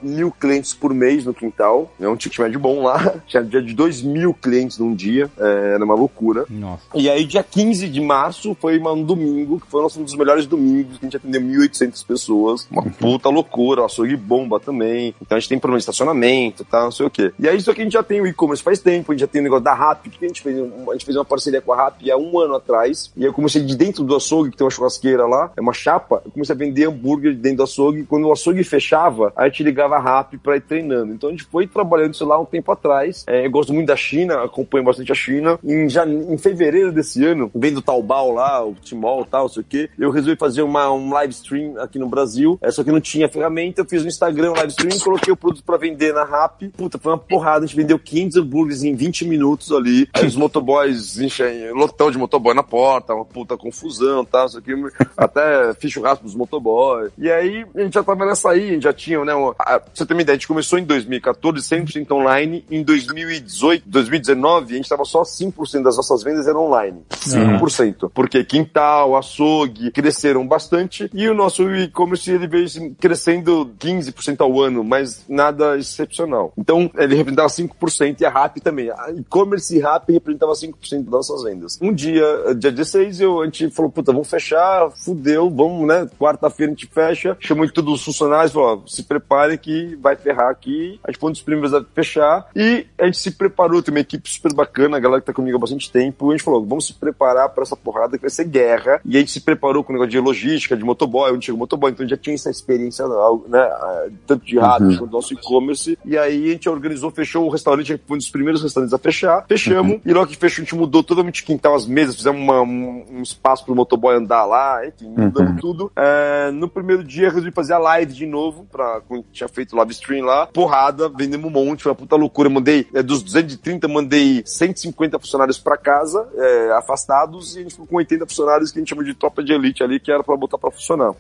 mil clientes por mês no quintal. É um ticket médio bom lá. Tinha dia de 2 mil clientes num dia. É, era uma loucura. Nossa. E aí, dia 15 de março, foi uma- um domingo, que foi um dos melhores domingos, que a gente atendeu 1.800 pessoas. Uma puta loucura, o açougue bomba também. Então a gente tem problema de estacionamento, tá, não sei o quê. E aí, isso aqui a gente já tem o e-commerce faz tempo, a gente já tem o negócio da RAP, que a gente fez, a gente fez uma parceria com a RAP há um ano atrás. E eu comecei de dentro do açougue, que tem uma churrasqueira lá, é uma chapa, eu comecei a vender hambúrguer de dentro do açougue. Quando o açougue fechava, a gente ligava a RAP pra ir treinando. Então a gente foi trabalhando isso lá um tempo atrás. É, eu gosto muito da China, acompanho bastante a China. Em, jane... em fevereiro desse ano, vendo Taobao lá, o e tal, sei o quê, eu resolvi fazer uma, um live stream aqui no Brasil. É, só que não tinha ferramenta, eu fiz no Instagram um live stream, coloquei o produto pra vender na RAP. Puta, foi uma porrada, a gente vendeu 500 hambúrgueres em 20 minutos ali. Aí os motoboys enchem, lotão de motoboy na porta, uma puta confusão tal, isso aqui. Até fiz churrasco dos motoboys. E aí a gente já tava nessa aí, a gente já tinha, né? Uma- a- pra você ter uma ideia, a gente começou em 2014, 100% online. Em 2018, 2019, a gente tava só 5% das nossas vendas eram online. 5%. Porque quintal, açougue cresceram bastante e o nosso e-commerce ele veio assim, crescendo 15% ao ano, mas nada excepcional. Então ele representava 5% e a RAP também. A e-commerce e RAP representava 5% das nossas vendas. Um dia, dia 16, eu, a gente falou, puta, vamos fechar, fudeu, vamos, né? Quarta-feira a gente fecha, chamou todos os funcionários, falou, se que vai ferrar aqui. A gente foi um dos primeiros a fechar e a gente se preparou, tem uma equipe super bacana, a galera que tá comigo há bastante tempo. A gente falou, vamos se preparar para essa porrada que vai ser guerra. E a gente se preparou com o negócio de logística, de motoboy, onde chega o motoboy, então já tinha essa experiência, né? Tanto de rádio quanto do nosso e-commerce. E aí a gente organizou, fechou o restaurante, a gente foi um dos primeiros restaurantes a fechar. Fechamos, e logo que fechou, a gente mudou totalmente o quintal, as mesas, fizemos uma- um, um espaço pro motoboy andar lá, enfim, mudamos tudo. É, no primeiro dia, resolvi fazer a live de novo, pra, tinha feito live stream lá, porrada, vendemos um monte, foi uma puta loucura. Eu mandei, é, dos 230, eu mandei 150 funcionários pra casa, é, afastados, e a gente ficou com 80 funcionários que a gente chama de tropa de elite ali, que era pra botar pra funcionar.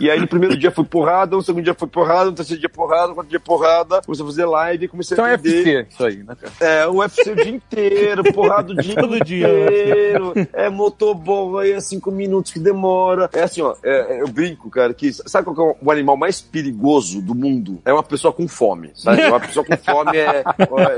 E aí no primeiro dia foi porrada, no segundo dia foi porrada, no terceiro dia porrada, no quarto dia porrada, comecei a fazer live, comecei Então a é vender. UFC isso aí, né, cara? É, o UFC o dia inteiro, porrada o dia Todo dia, inteiro. É motoboy, é cinco minutos que demora. É assim, ó, é- é- eu brinco, cara, que sabe qual é o animal mais perigoso do mundo? É uma pessoa com fome, sabe? Uma pessoa com fome é...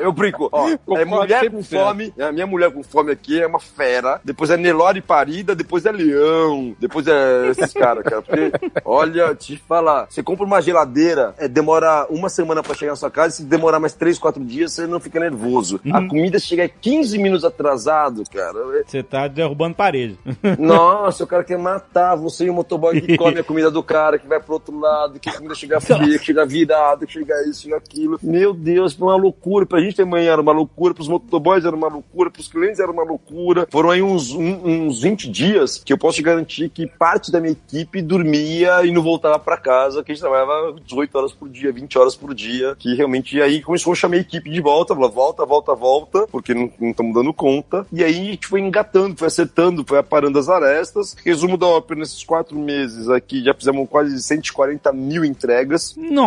Eu brinco, ó, é mulher com 100%. fome, a minha mulher com fome aqui é uma fera, depois é Nelore parida, depois é leão, depois é esses caras, cara. Porque, olha, te falar, você compra uma geladeira, é, demora uma semana pra chegar na sua casa, se demorar mais três, quatro dias, você não fica nervoso. A comida chega 15 minutos atrasado, cara. Você tá derrubando parede. Nossa, o cara quer matar você e o motoboy que come a comida do cara, que vai pro outro lado, que a comida chega fria, que chega dar virada, chegar isso e aquilo. Meu Deus, foi uma loucura. Pra gente também era uma loucura, pros motoboys era uma loucura, pros clientes era uma loucura. Foram aí uns, um, uns 20 dias que eu posso te garantir que parte da minha equipe dormia e não voltava para casa, que a gente trabalhava 18 horas por dia, 20 horas por dia, que realmente aí começou a chamar a equipe de volta, falou, volta, volta, volta, porque não estamos dando conta. E aí a gente foi engatando, foi acertando, foi aparando as arestas. Resumo da ópera, nesses quatro meses aqui, já fizemos quase 140 mil entregas. Nossa,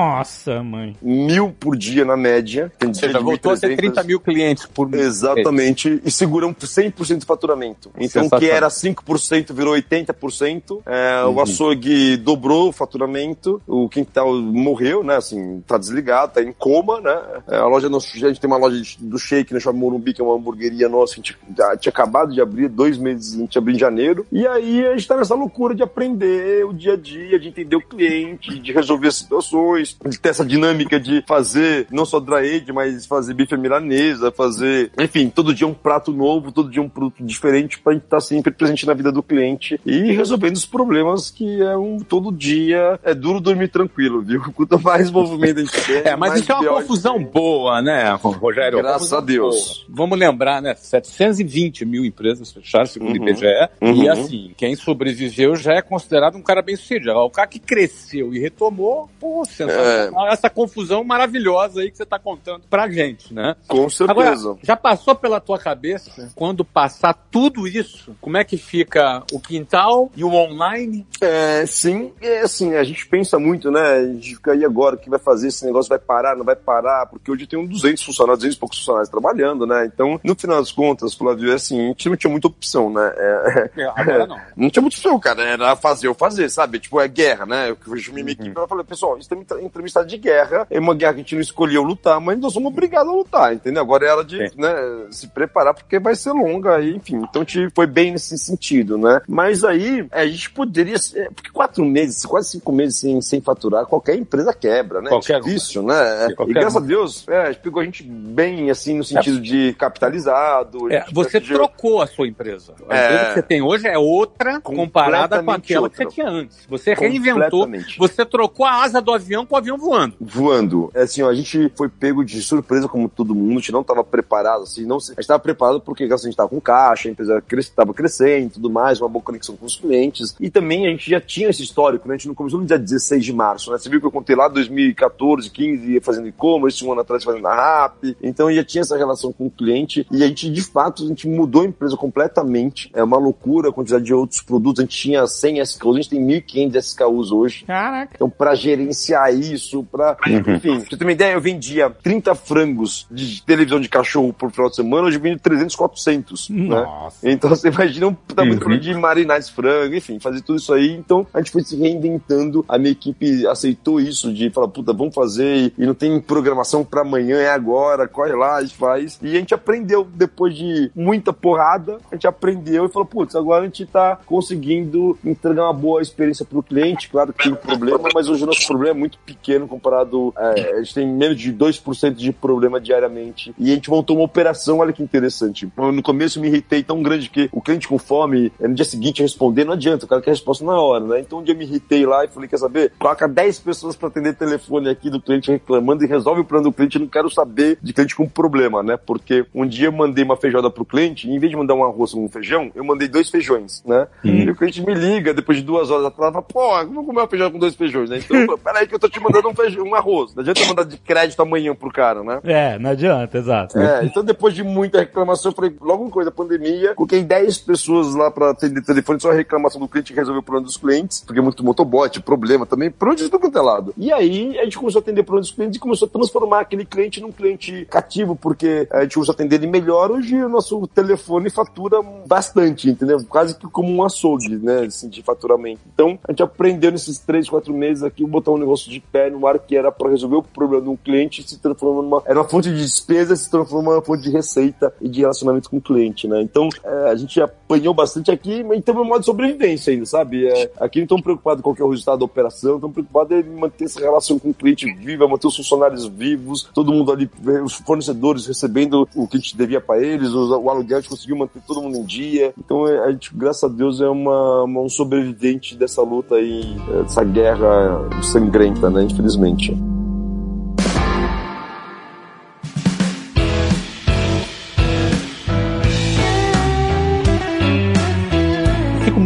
mãe. Mil por dia na média. Tem Você voltou a ser 30 mil clientes por mês. Exatamente. E seguramos 100% do faturamento. Então, o que era 5% virou 80%. É, uhum. O açougue dobrou o faturamento. O quintal morreu, né? Assim, tá desligado, tá em coma, né? É, a loja, a gente tem uma loja do Shake no Shopping Morumbi, que é uma hamburgueria nossa, a gente tinha acabado de abrir, dois meses, a gente abriu em janeiro. E aí a gente tá nessa loucura de aprender o dia a dia, de entender o cliente, de resolver as situações, de ter essa dinâmica de fazer não só dry age, mas fazer bife milanesa, fazer, enfim, todo dia um prato novo, todo dia um produto diferente pra gente estar tá sempre presente na vida do cliente e resolvendo os problemas que é um todo dia é duro dormir tranquilo, viu? Quanto mais movimento a gente tem. É, mas isso é uma confusão boa, né, Rogério? Graças a Deus. Boa. Vamos lembrar, né? 720 mil empresas fecharam, segundo uhum. o IBGE. Uhum. E assim, quem sobreviveu já é considerado um cara bem sucedido. O cara que cresceu e retomou, pô, sensacional. É. Essa confusão maravilhosa aí que você está contando pra gente, né? Com certeza. Agora, já passou pela tua cabeça, quando passar tudo isso, como é que fica o quintal e o online? É, sim. É assim, a gente pensa muito, né? A gente fica aí agora, o que vai fazer? Esse negócio vai parar, não vai parar? Porque hoje tem uns 200 funcionários, 200 e poucos funcionários trabalhando, né? Então, no final das contas, Flávio, é assim, a gente não tinha muita opção, né? É, é, agora não. não tinha muita opção, cara. Era fazer ou fazer, sabe? Tipo, é guerra, né? Eu vejo minha uhum. equipe e falei, pessoal, isso tem entrevista de guerra. É uma guerra que a gente não escolheu lutar, mas nós somos obrigados a lutar, entendeu? Agora é hora de né, se preparar, porque vai ser longa, enfim. Então, a gente foi bem nesse sentido, né? Mas aí, a gente poderia. Porque quatro meses, quase cinco meses sem, sem faturar, qualquer empresa quebra, né? Qualquer é difícil, né? e graças a Deus, é, pegou a gente bem, assim, no sentido é. de capitalizado. É, você trocou a sua empresa. A é. empresa que você tem hoje é outra comparada com aquela outra. que você tinha antes. Você reinventou, você trocou a asa do avião com o avião voando. Voando. É assim, ó, a gente foi pego de surpresa como todo mundo, a gente não estava preparado, assim, não, a gente estava preparado porque assim, a gente estava com caixa, a empresa estava crescendo e tudo mais, uma boa conexão com os clientes. E também a gente já tinha esse histórico, né? A gente não começou no dia 16 de março, né? Você viu que eu contei lá 2014, 15, fazendo e-commerce, um ano atrás fazendo a RAP. Então já tinha essa relação com o cliente e a gente, de fato, a gente mudou a empresa completamente. É uma loucura a quantidade de outros produtos. A gente tinha 100 SKUs, a gente tem 1.500 SKUs hoje. Caraca. Então, para gerenciar isso, para uhum. Enfim, pra você ter uma ideia, eu vendia 30 frangos de televisão de cachorro por final de semana, hoje eu vendo 300, 400. Né? Nossa. Né? Então, você imagina um tamanho uhum. de marinar esse frango, enfim, fazer tudo isso aí. Então, a gente foi se reinventando. A minha equipe aceitou isso de falar, puta, vamos fazer e não tem programação para amanhã, é agora, corre lá, a gente faz. E a gente aprendeu, depois de muita porrada, a gente aprendeu e falou, putz, agora a gente tá conseguindo entregar uma boa experiência pro cliente. Claro que tem problema, mas hoje o nosso problema é muito pequeno comparado. É, a gente tem menos de 2% de problema diariamente. E a gente montou uma operação, olha que interessante. No começo eu me irritei tão grande que o cliente com fome, no dia seguinte responder, não adianta, o cara quer resposta na hora, né? Então um dia eu me irritei lá e falei, quer saber? Coloca 10 pessoas para atender telefone aqui do cliente reclamando e resolve o plano do cliente, eu não quero saber de cliente com problema, né? Porque um dia eu mandei uma feijoada pro cliente, e em vez de mandar um arroz com um feijão, eu mandei dois feijões, né? Hum. E o cliente me liga depois de duas horas atrás, fala, pô, vamos comer uma feijoada com dois feijões, né? Então, peraí que eu tô te mandando um feijão, um arroz. Não adianta mandar de crédito amanhã pro cara, né? É, não adianta, exato. É, então depois de muita reclamação, eu falei, logo uma coisa, pandemia, coloquei 10 pessoas lá pra atender telefone, só a reclamação do cliente resolver o problema dos clientes, porque é muito motobot, problema também, por onde tudo quanto é lado. E aí a gente começou a atender problemas dos clientes e começou a transformar aquele cliente num cliente cativo, porque a gente começou a atender ele melhor. Hoje o nosso telefone fatura bastante, entendeu? Quase que como um açougue, né? Assim, de faturamento. Então a gente aprendeu nesses 3, 4 meses aqui botar um negócio de pé no ar que era para resolver o problema de um cliente se transformando numa. Era uma fonte de despesa, se transformou numa fonte de receita e de relacionamento com o cliente, né? Então é, a gente apanhou bastante aqui, mas é um modo de sobrevivência ainda, sabe? É, aqui não estão preocupados com qual é o resultado da operação, estão preocupados em manter essa relação com o cliente viva, manter os funcionários vivos, todo mundo ali, os fornecedores recebendo o que a gente devia para eles, o, o, aluguel a gente conseguiu manter todo mundo em dia. Então é, a gente, graças a Deus, é uma, uma um sobrevivente dessa luta aí, é, dessa guerra sangrenta, né? Infelizmente.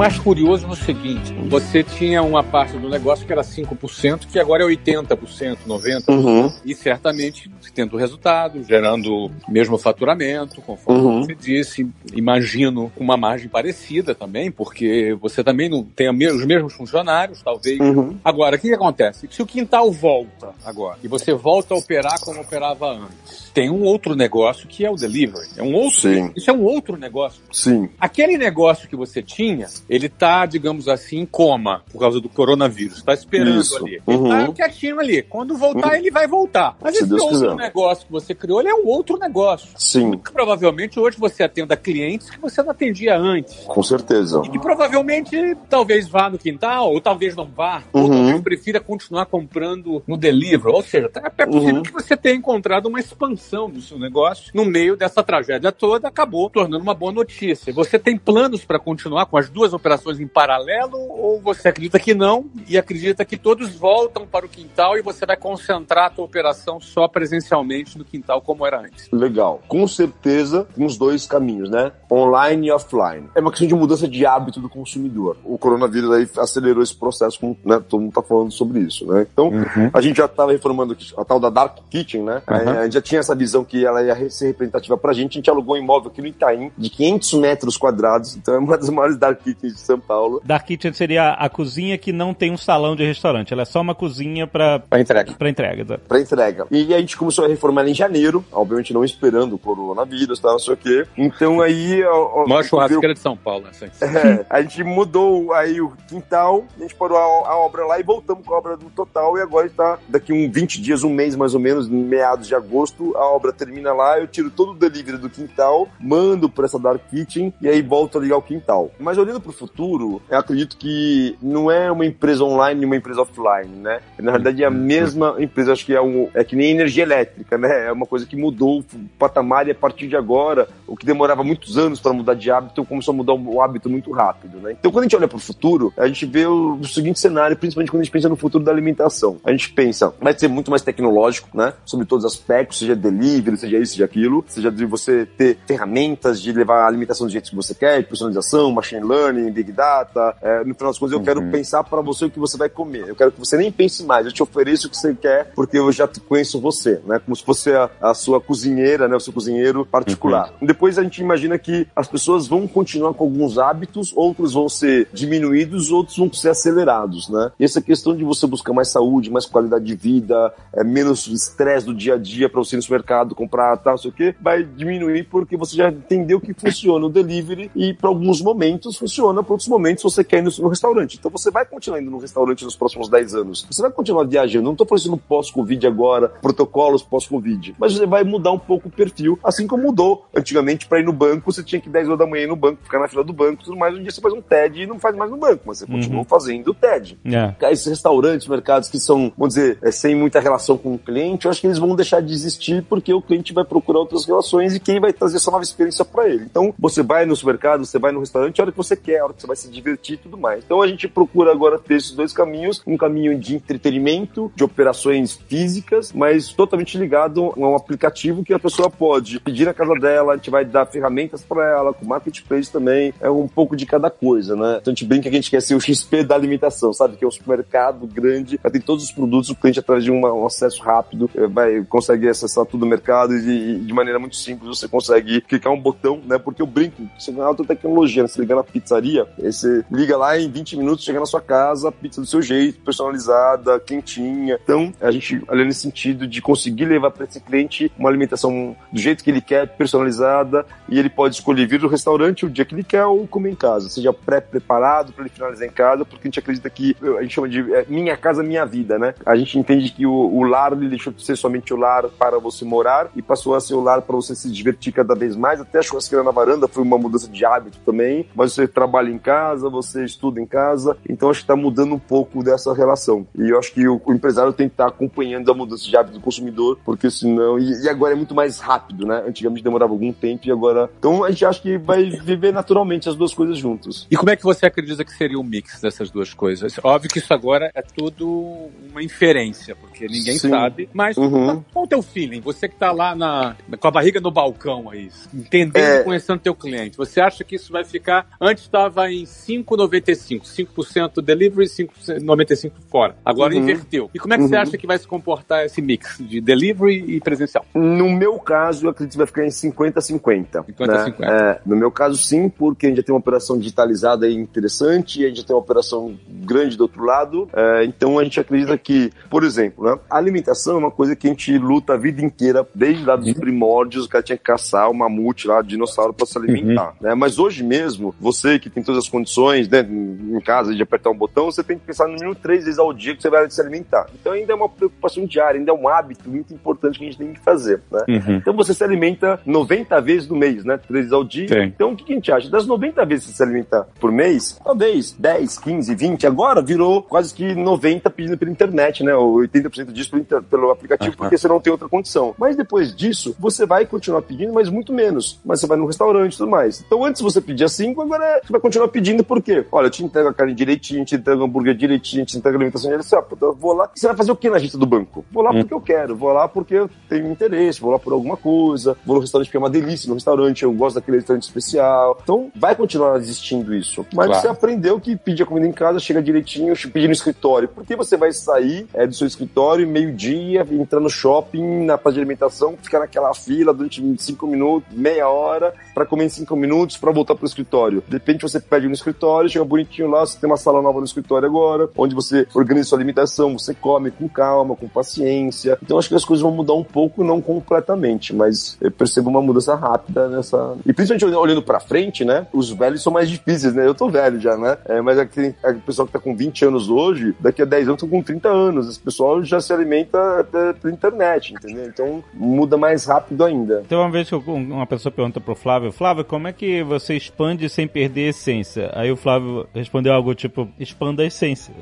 Mais curioso no seguinte: você tinha uma parte do negócio que era 5%, que agora é 80%, 90%. Uhum. E certamente tendo resultado, gerando mesmo faturamento, conforme uhum. você disse. Imagino uma margem parecida também, porque você também não tem os mesmos funcionários, talvez. Uhum. Agora, o que, que acontece? Se o quintal volta agora e você volta a operar como operava antes, tem um outro negócio que é o delivery. É um outro. Sim. Isso é um outro negócio. Sim. Aquele negócio que você tinha, ele tá, digamos assim, em coma por causa do coronavírus. Está esperando Isso. ali. Ele tá uhum. tá quietinho ali. Quando voltar, uhum. ele vai voltar. Mas Se esse Deus outro quiser. negócio que você criou, ele é um outro negócio. Sim. Muito provavelmente hoje você atenda clientes que você não atendia antes. Com certeza. E que provavelmente talvez vá no quintal, ou talvez não vá, uhum. ou talvez prefira continuar comprando no delivery. Ou seja, é possível uhum. que você tenha encontrado uma expansão do seu negócio no meio dessa tragédia toda, acabou tornando uma boa notícia. Você tem planos para continuar com as duas operações em paralelo ou você acredita que não e acredita que todos voltam para o quintal e você vai concentrar a tua operação só presencialmente no quintal como era antes? Legal. Com certeza, uns dois caminhos, né? Online e offline. É uma questão de mudança de hábito do consumidor. O coronavírus aí acelerou esse processo, como né, todo mundo está falando sobre isso, né? Então, uhum. a gente já estava reformando a tal da Dark Kitchen, né? Uhum. A gente já tinha essa visão que ela ia ser representativa pra gente. A gente alugou um imóvel aqui no Itaim de 500 metros quadrados, então é uma das maiores Dark Kitchens de São Paulo. Dark Kitchen seria a cozinha que não tem um salão de restaurante, ela é só uma cozinha pra, pra entrega. Pra entrega, exato. Pra entrega. E a gente começou a reformar em janeiro, obviamente não esperando o coronavírus, tá, não sei o quê. Então aí... Ó, Maior churrasqueira de São Paulo, assim. É, a gente mudou aí o quintal, a gente parou a, a, obra lá e voltamos com a obra no total e agora está daqui uns 20 dias, um mês mais ou menos, meados de agosto, a obra termina lá, eu tiro todo o delivery do quintal, mando para essa Dark Kitchen e aí volto a ligar o quintal. Mas olhando para o futuro, eu acredito que não é uma empresa online e uma empresa offline, né? Na realidade é a mesma empresa, acho que é, um, é que nem energia elétrica, né? É uma coisa que mudou o patamar e a partir de agora, o que demorava muitos anos para mudar de hábito, começou a mudar o hábito muito rápido, né? Então quando a gente olha para o futuro, a gente vê o, o seguinte cenário, principalmente quando a gente pensa no futuro da alimentação. A gente pensa, vai ser muito mais tecnológico, né? Sobre todos os aspectos, seja delivery, seja isso, seja aquilo, seja de você ter ferramentas de levar a alimentação do jeito que você quer, personalização, machine learning, big data. É, no final das contas, eu uhum. quero pensar para você o que você vai comer. Eu quero que você nem pense mais, eu te ofereço o que você quer porque eu já conheço você, né? Como se fosse a, a sua cozinheira, né? O seu cozinheiro particular. Uhum. Depois a gente imagina que as pessoas vão continuar com alguns hábitos, outros vão ser diminuídos, outros vão ser acelerados, né? E essa questão de você buscar mais saúde, mais qualidade de vida, é, menos estresse do dia a dia para você ir no supermercado comprar tal, sei o quê, vai diminuir porque você já entendeu que funciona o delivery e para alguns momentos funciona, para outros momentos você quer ir no, restaurante. Então você vai continuar indo no restaurante nos próximos 10 anos. Você vai continuar viajando. Não estou falando no pós-Covid agora, protocolos pós-Covid. Mas você vai mudar um pouco o perfil, assim como mudou. Antigamente, para ir no banco, você tinha que 10 horas da manhã ir no banco, ficar na fila do banco tudo mais. Um dia você faz um TED e não faz mais no banco, mas você uhum. continua fazendo o TED. Yeah. É. Esses restaurantes, mercados que são, vamos dizer, é, sem muita relação com o cliente, eu acho que eles vão deixar de existir porque o cliente vai procurar outras relações e quem vai trazer essa nova experiência para ele. Então, você vai no supermercado, você vai no restaurante, a hora que você quer, hora que você vai se divertir e tudo mais. Então, a gente procura agora ter esses dois caminhos, um caminho de entretenimento, de operações físicas, mas totalmente ligado a um aplicativo que a pessoa pode pedir na casa dela, a gente vai dar ferramentas para ela, com marketplace também, é um pouco de cada coisa, né? Então, a gente brinca que a gente quer ser o XP da alimentação, sabe? Que é um supermercado grande, tem todos os produtos, o cliente através de uma, um acesso rápido, eh, vai consegue acessar tudo o mercado e, de maneira muito simples você consegue clicar um botão, né? Porque eu brinco, você é alta tecnologia, né? Você liga na pizzaria, você liga lá em 20 minutos, chega na sua casa, pizza do seu jeito, personalizada, quentinha. Então, a gente olha nesse sentido de conseguir levar para esse cliente uma alimentação do jeito que ele quer, personalizada, e ele pode escolher vir do restaurante o dia que ele quer ou comer em casa, seja pré-preparado para ele finalizar em casa, porque a gente acredita que a gente chama de é, minha casa, minha vida, né? A gente entende que o, o lar ele deixou de ser somente o lar para você morar e passou a ser o lar para você se divertir cada vez mais. Até a churrasqueira na varanda foi uma mudança de hábito também, mas você trabalha em casa, você estuda em casa, então acho que está mudando um pouco dessa relação. E eu acho que o, o empresário tem que estar tá acompanhando a mudança de hábito do consumidor, porque senão. E, e, agora é muito mais rápido, né? Antigamente demorava algum tempo e agora. Então a gente acha que vai viver naturalmente as duas coisas juntos. E como é que você acredita que seria o mix dessas duas coisas? Óbvio que isso agora é tudo uma inferência, porque ninguém Sim. sabe. Mas uhum. qual é o teu feeling? Você que tá lá na, com a barriga no balcão aí, entendendo é... e conhecendo teu cliente, você acha que isso vai ficar. Antes estava em 5,95, 5% delivery e 95% fora. Agora uhum. inverteu. E como é que uhum. você acha que vai se comportar esse mix de delivery e presencial? No meu caso, eu acredito que vai ficar em 50-50. 50-50. Né? É, no meu caso, sim, porque a gente já tem uma operação digitalizada interessante, e a gente já tem uma operação grande do outro lado. É, então a gente acredita que, por exemplo, né, a alimentação é uma coisa que a gente luta a vida inteira, desde lá dos uhum. primórdios, o cara tinha que caçar o mamute lá, o dinossauro para se alimentar. Uhum. Né? Mas hoje mesmo, você que tem todas as condições né, em casa de apertar um botão, você tem que pensar no mínimo três vezes ao dia que você vai se alimentar. Então ainda é uma preocupação diária, ainda é um hábito muito importante que a gente tem que fazer. Né? Uhum. Então você se alimenta 90 vezes no mês, né? Três vezes ao dia. Sim. Então o que a gente acha? Das 90 vezes que você se alimenta por mês, talvez 10, 15, 20, agora virou quase que 90 pedindo pela internet, né? Ou 80% disso pelo, pelo aplicativo, uhum. porque você não tem outra condição. Mas depois disso, você vai continuar pedindo, mas muito menos. Mas você vai no restaurante e tudo mais. Então antes você pedia 5, agora você vai continuar pedindo por quê? Olha, eu te entrego a carne direitinho, te entrego o hambúrguer direitinho, te entrego a alimentação direitinho. Ah, eu vou lá. Você vai fazer o que na agência do banco? Vou lá hum. porque eu quero, vou lá porque eu tenho interesse, vou lá por alguma coisa, vou no restaurante porque é uma delícia no restaurante, eu gosto daquele restaurante especial. Então vai continuar existindo isso. Mas claro. você aprendeu que pedir a comida em casa chega direitinho, pedir no escritório. Porque você vai sair é, do seu escritório meio-dia, entrar no shopping, na parte de alimentação, ficar naquela fila durante 25 minutos, meia hora, para comer em 5 minutos, para voltar pro escritório. De repente você pede no escritório, chega bonitinho lá, você tem uma sala nova no escritório agora, onde você organiza sua alimentação, você come com calma, com paciência. Então acho que as coisas vão mudar um pouco, não completamente, mas eu percebo uma mudança rápida nessa. E principalmente olhando para frente, né? Os velhos são mais difíceis, né? Eu tô velho já, né? É, mas aquele, aquele pessoal que tá com 20 anos hoje, daqui a 10 anos estão com 30 anos. Esse pessoal já se alimenta pela internet, entendeu? Então muda mais rápido ainda. Tem uma vez que uma pessoa pergunta pro Flávio, Flávio, como é que você expande sem perder a essência? Aí o Flávio respondeu algo tipo, expanda a essência.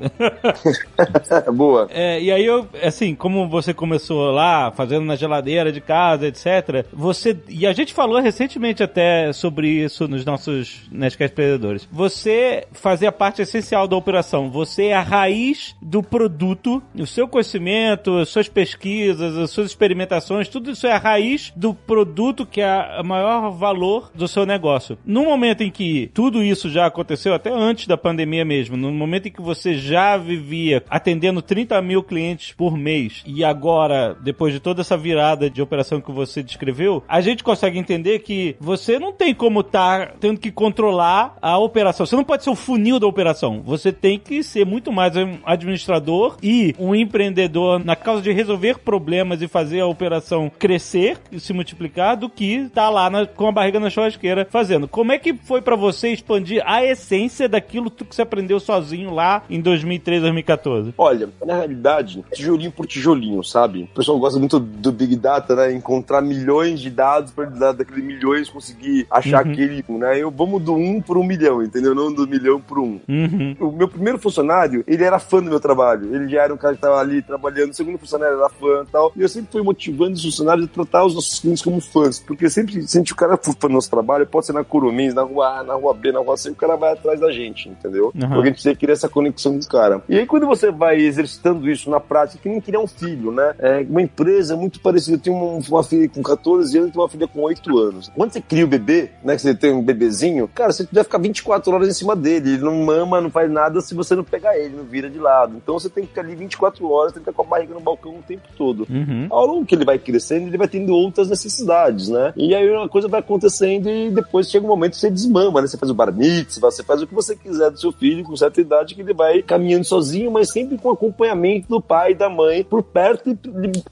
Boa. É, e aí eu, assim, como você começou lá, fazendo na geladeira de casa, etc., você, e a gente falou recentemente até sobre isso nos nossos Nerdcast Perdedores, você fazia parte essencial da operação, você é a raiz do produto, o seu conhecimento, as suas pesquisas, as suas experimentações, tudo isso é a raiz do produto que é o maior valor do seu negócio. No momento em que tudo isso já aconteceu, até antes da pandemia mesmo, no momento em que você já vivia atendendo 30 mil clientes por mês e agora, depois de toda essa virada de operação que você descreveu, a gente consegue entender que você não tem como estar tá tendo que controlar a operação. Você não pode ser o funil da operação. Você tem que ser muito mais um administrador e um empreendedor na causa de resolver problemas e fazer a operação crescer e se multiplicar do que estar tá lá na, com a barriga na churrasqueira fazendo. Como é que foi para você expandir a essência daquilo que você aprendeu sozinho lá em 2013, 2014? Olha, na realidade, tijolinho por tijolinho, sabe? O pessoal gosta muito do Big Data, né? Encontrar milhões de dados para daquele milhões conseguir achar uhum. aquele, né? Eu vamos do um por um milhão, entendeu? Não do milhão por um. Uhum. O meu primeiro funcionário, ele era fã do meu trabalho. Ele já era um cara que tava ali trabalhando. O segundo funcionário era fã e tal. E eu sempre fui motivando os funcionários a tratar os nossos clientes como fãs. Porque sempre, sente o cara for fã do nosso trabalho, pode ser na Curumins, na rua A, na rua B, na rua C, o cara vai atrás da gente, entendeu? Uhum. Porque a gente precisa criar essa conexão com o cara. E aí, quando você vai exercitando isso na prática, que nem criar um filho, né? É uma empresa muito parecida. Eu tenho uma, uma filha com 14 anos e uma filha com 8 anos. Quando você cria o bebê, né? Que você tem um bebezinho, cara, você deve ficar 24 horas em cima dele. Ele não mama, não faz nada se você não pegar ele, não vira de lado. Então você tem que ficar ali 24 horas, tem que ficar com a barriga no balcão o tempo todo. Uhum. Ao longo que ele vai crescendo, ele vai tendo outras necessidades, né? E aí a coisa vai acontecendo e depois chega um momento que você desmama, né? Você faz o bar mitzvah, você faz o que você quiser do seu filho com certa idade que ele vai caminhando sozinho, mas sempre com acompanhamento do pai e da mãe por perto e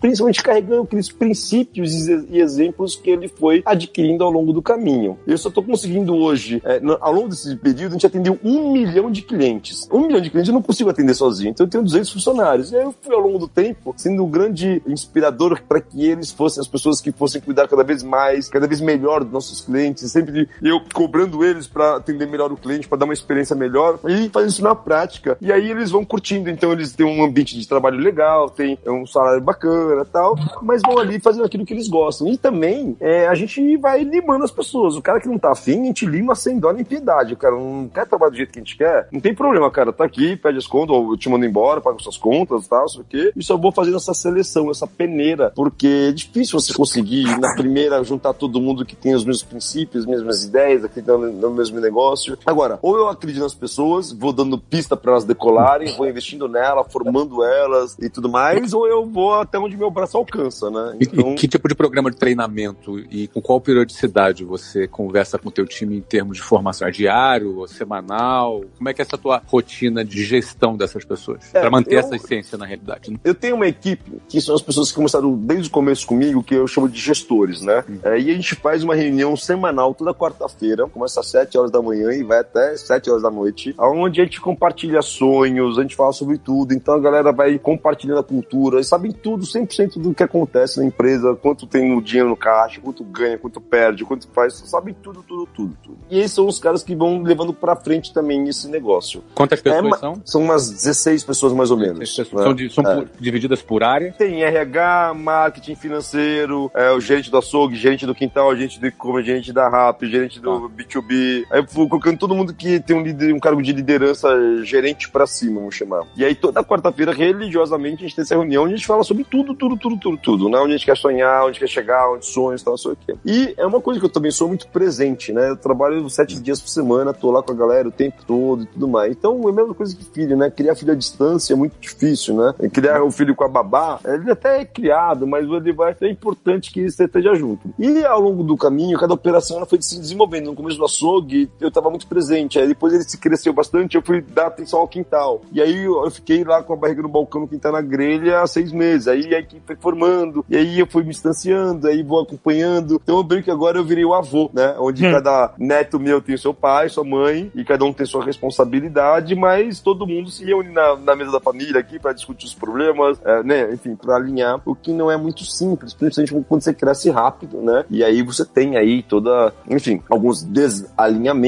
principalmente carregando aqueles princípios e exemplos que ele foi adquirindo ao longo do caminho. Eu só tô conseguindo hoje, é, ao longo desse período, a gente atendeu um milhão de clientes. Um milhão de clientes eu não consigo atender sozinho, então eu tenho 200 funcionários. E aí eu fui ao longo do tempo sendo um grande inspirador para que eles fossem as pessoas que fossem cuidar cada vez mais, cada vez melhor dos nossos clientes, sempre eu cobrando eles para atender melhor o cliente, para dar uma experiência melhor e fazendo isso na prática. E aí eles vão curtindo, então eles têm um ambiente de trabalho legal, tem um salário bacana tal, mas vão ali fazendo aquilo que eles gostam. E também é, a gente vai limando as pessoas. O cara que não tá afim, a gente lima sem dó nem piedade. O cara não quer trabalhar do jeito que a gente quer, não tem problema, cara. Tá aqui, pede as contas, ou eu te mando embora, paga suas contas tal, sei o quê. E só vou fazendo essa seleção, essa peneira, porque é difícil você conseguir, na primeira, juntar todo mundo que tem os mesmos princípios, as mesmas ideias, acredita no mesmo negócio. Agora, ou eu acredito nas pessoas, vou dando pista para elas decolarem, vou investindo nela, formando elas e tudo mais, ou eu vou até onde meu braço alcança, né? Então... E, que tipo de programa de treinamento e com qual periodicidade você conversa com o teu time em termos de formação? É diário ou semanal? Como é que é essa tua rotina de gestão dessas pessoas? É, para manter eu, essa essência na realidade. Né? Eu tenho uma equipe que são as pessoas que começaram desde o começo comigo, que eu chamo de gestores, né? Hum. É, e a gente faz uma reunião semanal toda quarta-feira, começa às 7 horas da manhã e vai até 7 horas da noite, onde a gente compartilha sonhos, a gente fala sobre tudo. Então a galera vai compartilhando a cultura, sabem tudo, 100% do que acontece na empresa, quanto tem no dinheiro no caixa, quanto ganha, quanto perde, quanto faz, sabem tudo, tudo, tudo, tudo. E esses são os caras que vão levando pra frente também esse negócio. Quantas pessoas é, são? São umas 16 pessoas mais ou menos. Né? São, de, são é. divididas por área? Tem RH, marketing financeiro, é, o gerente do açougue, gerente do quintal, gerente do e-commerce, gerente da RAP, gerente do ah. B2B. Aí fui colocando todo mundo que tem um, líder, um cargo de liderança, gerente pra cima, vamos chamar. E aí toda quarta-feira, religiosamente, a gente tem essa reunião onde a gente fala sobre tudo, tudo, tudo, tudo, tudo, né? Onde a gente quer sonhar, onde quer chegar, onde sonhos, tal, sei o quê. E é uma coisa que eu também sou muito presente, né? Eu trabalho sete dias por semana, tô lá com a galera o tempo todo e tudo mais. Então é a mesma coisa que filho, né? Criar filho à distância é muito difícil, né? Criar o filho com a babá, ele até é criado, mas ele vai, é importante que você esteja junto. E ao longo do caminho, cada operação ela foi se desenvolvendo. No começo do açougue, eu estava muito presente. Aí depois ele se cresceu bastante, eu fui dar atenção ao quintal. E aí eu fiquei lá com a barriga no balcão, no quintal na grelha, há seis meses. Aí a equipe foi formando, e aí eu fui me distanciando, aí vou acompanhando. Então eu brinco que agora eu virei o avô, né? Onde hum. cada neto meu tem seu pai, sua mãe, e cada um tem sua responsabilidade, mas todo mundo se reúne na, na mesa da família aqui para discutir os problemas, é, né? Enfim, para alinhar, o que não é muito simples, principalmente quando você cresce rápido, né? E aí você tem aí toda, enfim, alguns desalinhamentos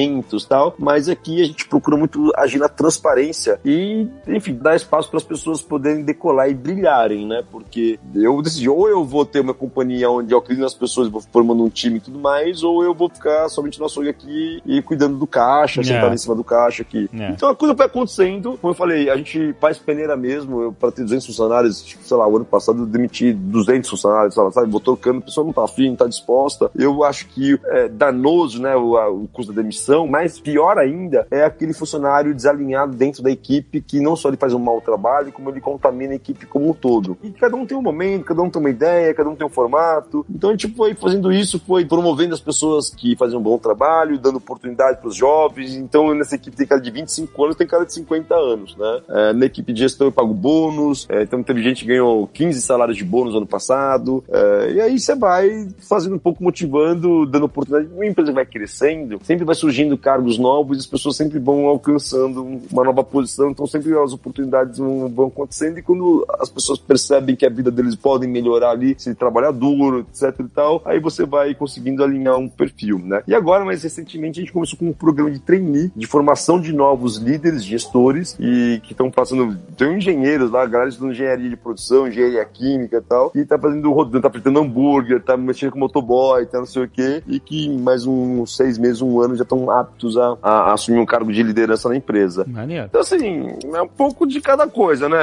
tal, mas aqui a gente procura muito agir na transparência e, enfim, dar espaço para as pessoas poderem decolar e brilharem, né? Porque eu decidi, ou eu vou ter uma companhia onde eu acredito nas pessoas, vou formando um time e tudo mais, ou eu vou ficar somente no açougue aqui e cuidando do caixa, yeah. sentado em cima do caixa aqui. Yeah. Então a coisa vai acontecendo, como eu falei, a gente faz peneira mesmo, para ter 200 funcionários, tipo, sei lá, o ano passado eu demiti 200 funcionários, sabe? Vou trocando, a pessoa não tá afim, não tá disposta. Eu acho que é danoso, né, o, a, o custo da demissão, mas pior ainda é aquele funcionário desalinhado dentro da equipe que não só ele faz um mau trabalho, como ele contamina a equipe como um todo. E cada um tem um momento, cada um tem uma ideia, cada um tem um formato. Então a gente foi fazendo isso, foi promovendo as pessoas que fazem um bom trabalho, dando oportunidade para os jovens. Então nessa equipe tem cara de 25 anos, tem cara de 50 anos, né? É, na equipe de gestão eu pago bônus, é, então teve gente que ganhou 15 salários de bônus ano passado. É, e aí você vai fazendo um pouco, motivando, dando oportunidade. Uma empresa vai crescendo, sempre vai surgindo cargos novos as pessoas sempre vão alcançando uma nova posição, então sempre as oportunidades vão acontecendo e quando as pessoas percebem que a vida deles podem melhorar ali, se trabalhar duro, etc e tal, aí você vai conseguindo alinhar um perfil, né? E agora, mais recentemente, a gente começou com um programa de trainee, de formação de novos líderes, gestores, e que estão passando, tem engenheiros lá, galera estudando engenharia de produção, engenharia química e tal, e tá fazendo rodando, tá fritando hambúrguer, tá mexendo com motoboy, tá não sei o quê, e que mais uns seis meses, um ano já estão aptos a, a, assumir um cargo de liderança na empresa. Maneiro. Então, assim, é um pouco de cada coisa, né?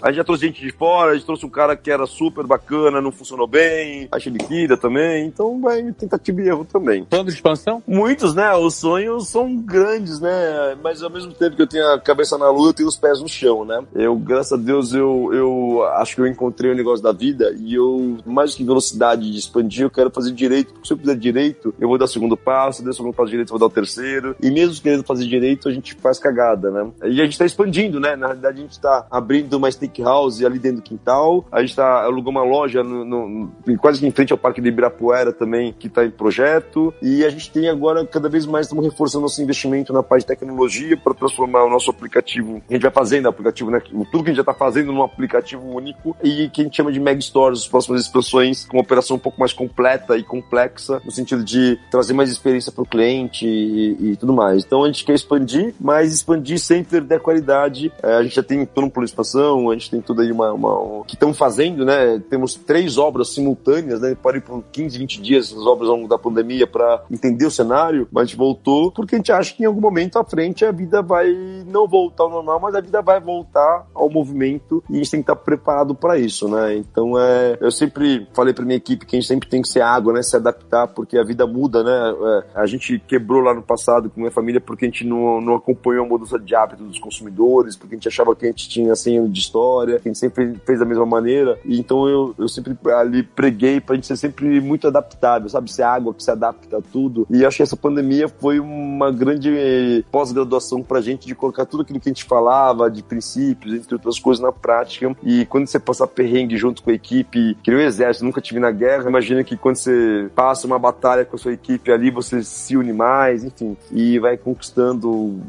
A gente já trouxe gente de fora, a gente trouxe um cara que era super bacana, não funcionou bem, a gente liquida também, então vai tentativa e erro também. Plano de expansão? Muitos, né? Os sonhos são grandes, né? Mas ao mesmo tempo que eu tenho a cabeça na lua, eu tenho os pés no chão, né? Eu, graças a Deus, eu, eu acho que eu encontrei o negócio da vida e eu, mais do que velocidade de expandir, eu quero fazer direito, porque se eu fizer direito, eu vou dar o segundo passo, se der o segundo passo direito, eu vou dar o terceiro, e mesmo querendo fazer direito, a gente faz cagada, né? E a gente tá expandindo, né? Na realidade, a gente tá abrindo uma steakhouse ali dentro do quintal, a gente tá, alugou uma loja no, no, quase em frente ao Parque de Ibirapuera também, que tá em projeto, e a gente tem agora, cada vez mais, estamos reforçando nosso investimento na parte de tecnologia para transformar o nosso aplicativo, a gente vai fazendo aplicativo, né? Tudo que a gente já tá fazendo num aplicativo único, e que a gente chama de Meg Stores, as próximas expansões, com uma operação um pouco mais completa e complexa, no sentido de trazer mais experiência para o cliente e, e, tudo mais. Então a gente quer expandir, mas expandir sem perder a qualidade. É, a gente já tem plano de expansão, a gente tem tudo aí uma, uma, que estamos fazendo, né? Temos três obras simultâneas, né? Pode ir para 15, 20 dias as obras ao longo da pandemia para entender o cenário, mas a gente voltou porque a gente acha que em algum momento à frente a vida vai não voltar ao normal, mas a vida vai voltar ao movimento e a gente tem que estar preparado para isso, né? Então é, eu sempre falei para minha equipe que a gente sempre tem que ser água, né? Se adaptar porque a vida muda, né? É, a gente quebrou lá no passado com minha família porque a gente não, não acompanhou a mudança de hábito dos consumidores, porque a gente achava que a gente tinha assim de história, que a gente sempre fez da mesma maneira. E então eu, eu sempre ali preguei pra gente ser sempre muito adaptável, sabe? Ser água que se adapta a tudo. E acho que essa pandemia foi uma grande pós-graduação pra gente de colocar tudo aquilo que a gente falava, de princípios, entre outras coisas, na prática. E quando você passar perrengue junto com a equipe, que nem o exército, nunca tive na guerra, imagina que quando você passa uma batalha com a sua equipe ali, você se une mais, enfim, e vai conquistando.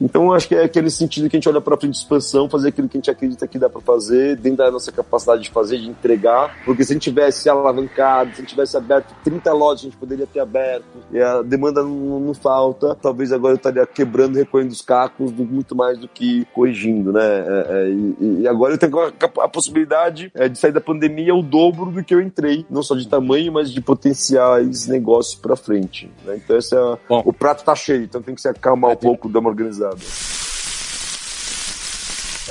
Então acho que é aquele sentido que a gente olha frente de expansão, fazer aquilo que a gente acredita que dá pra fazer, dentro da nossa capacidade de fazer, de entregar, porque se a gente tivesse alavancado, se a gente tivesse aberto 30 lojas, a gente poderia ter aberto, e a demanda não, não falta, talvez agora eu estaria quebrando, recolhendo os cacos muito mais do que corrigindo, né? É, é, e, e, agora eu tenho a, a possibilidade é, de sair da pandemia o dobro do que eu entrei, não só de tamanho, mas de potenciais negócios para frente. Né? Então esse é, o prato tá cheio, então tem que se acalmar um pouco, dar uma organizada.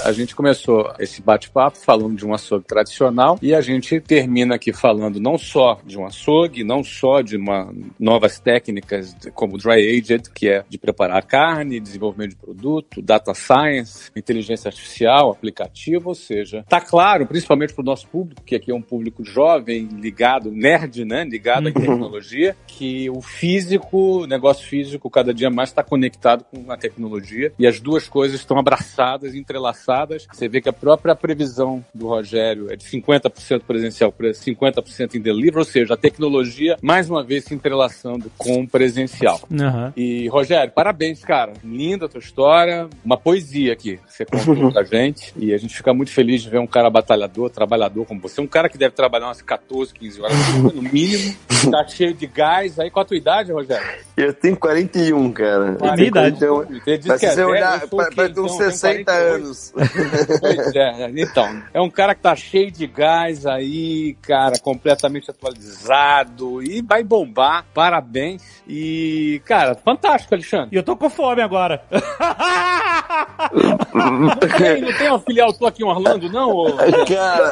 A gente começou esse bate-papo falando de um açougue tradicional e a gente termina aqui falando não só de um açougue, não só de uma, novas técnicas como dry aged, que é de preparar carne, desenvolvimento de produto, data science, inteligência artificial, aplicativo, ou seja, tá claro, principalmente para o nosso público, que aqui é um público jovem, ligado, nerd, né, ligado à uhum. tecnologia, que o físico, o negócio físico, cada dia mais está conectado com a tecnologia e as duas coisas estão abraçadas, entrelaçadas passadas. Você vê que a própria previsão do Rogério é de 50% presencial para 50% em delivery, ou seja, a tecnologia mais uma vez se entrelaçando com o presencial. Uhum. E Rogério, parabéns, cara. Linda a tua história, uma poesia aqui que você contou pra gente. E a gente fica muito feliz de ver um cara batalhador, trabalhador como você. Um cara que deve trabalhar umas 14, 15 horas no mínimo. tá cheio de gás. Aí, qual a tua idade, Rogério? Eu tenho 41, cara. A minha idade. Então, você olhar, para ter uns 60 anos. Pois é, então. É um cara que tá cheio de gás aí, cara, completamente atualizado e vai bombar. Parabéns. E, cara, fantástico, Alexandre. E eu tô com fome agora. não, tem, não tem uma filial tua aqui em Orlando, não? Cara,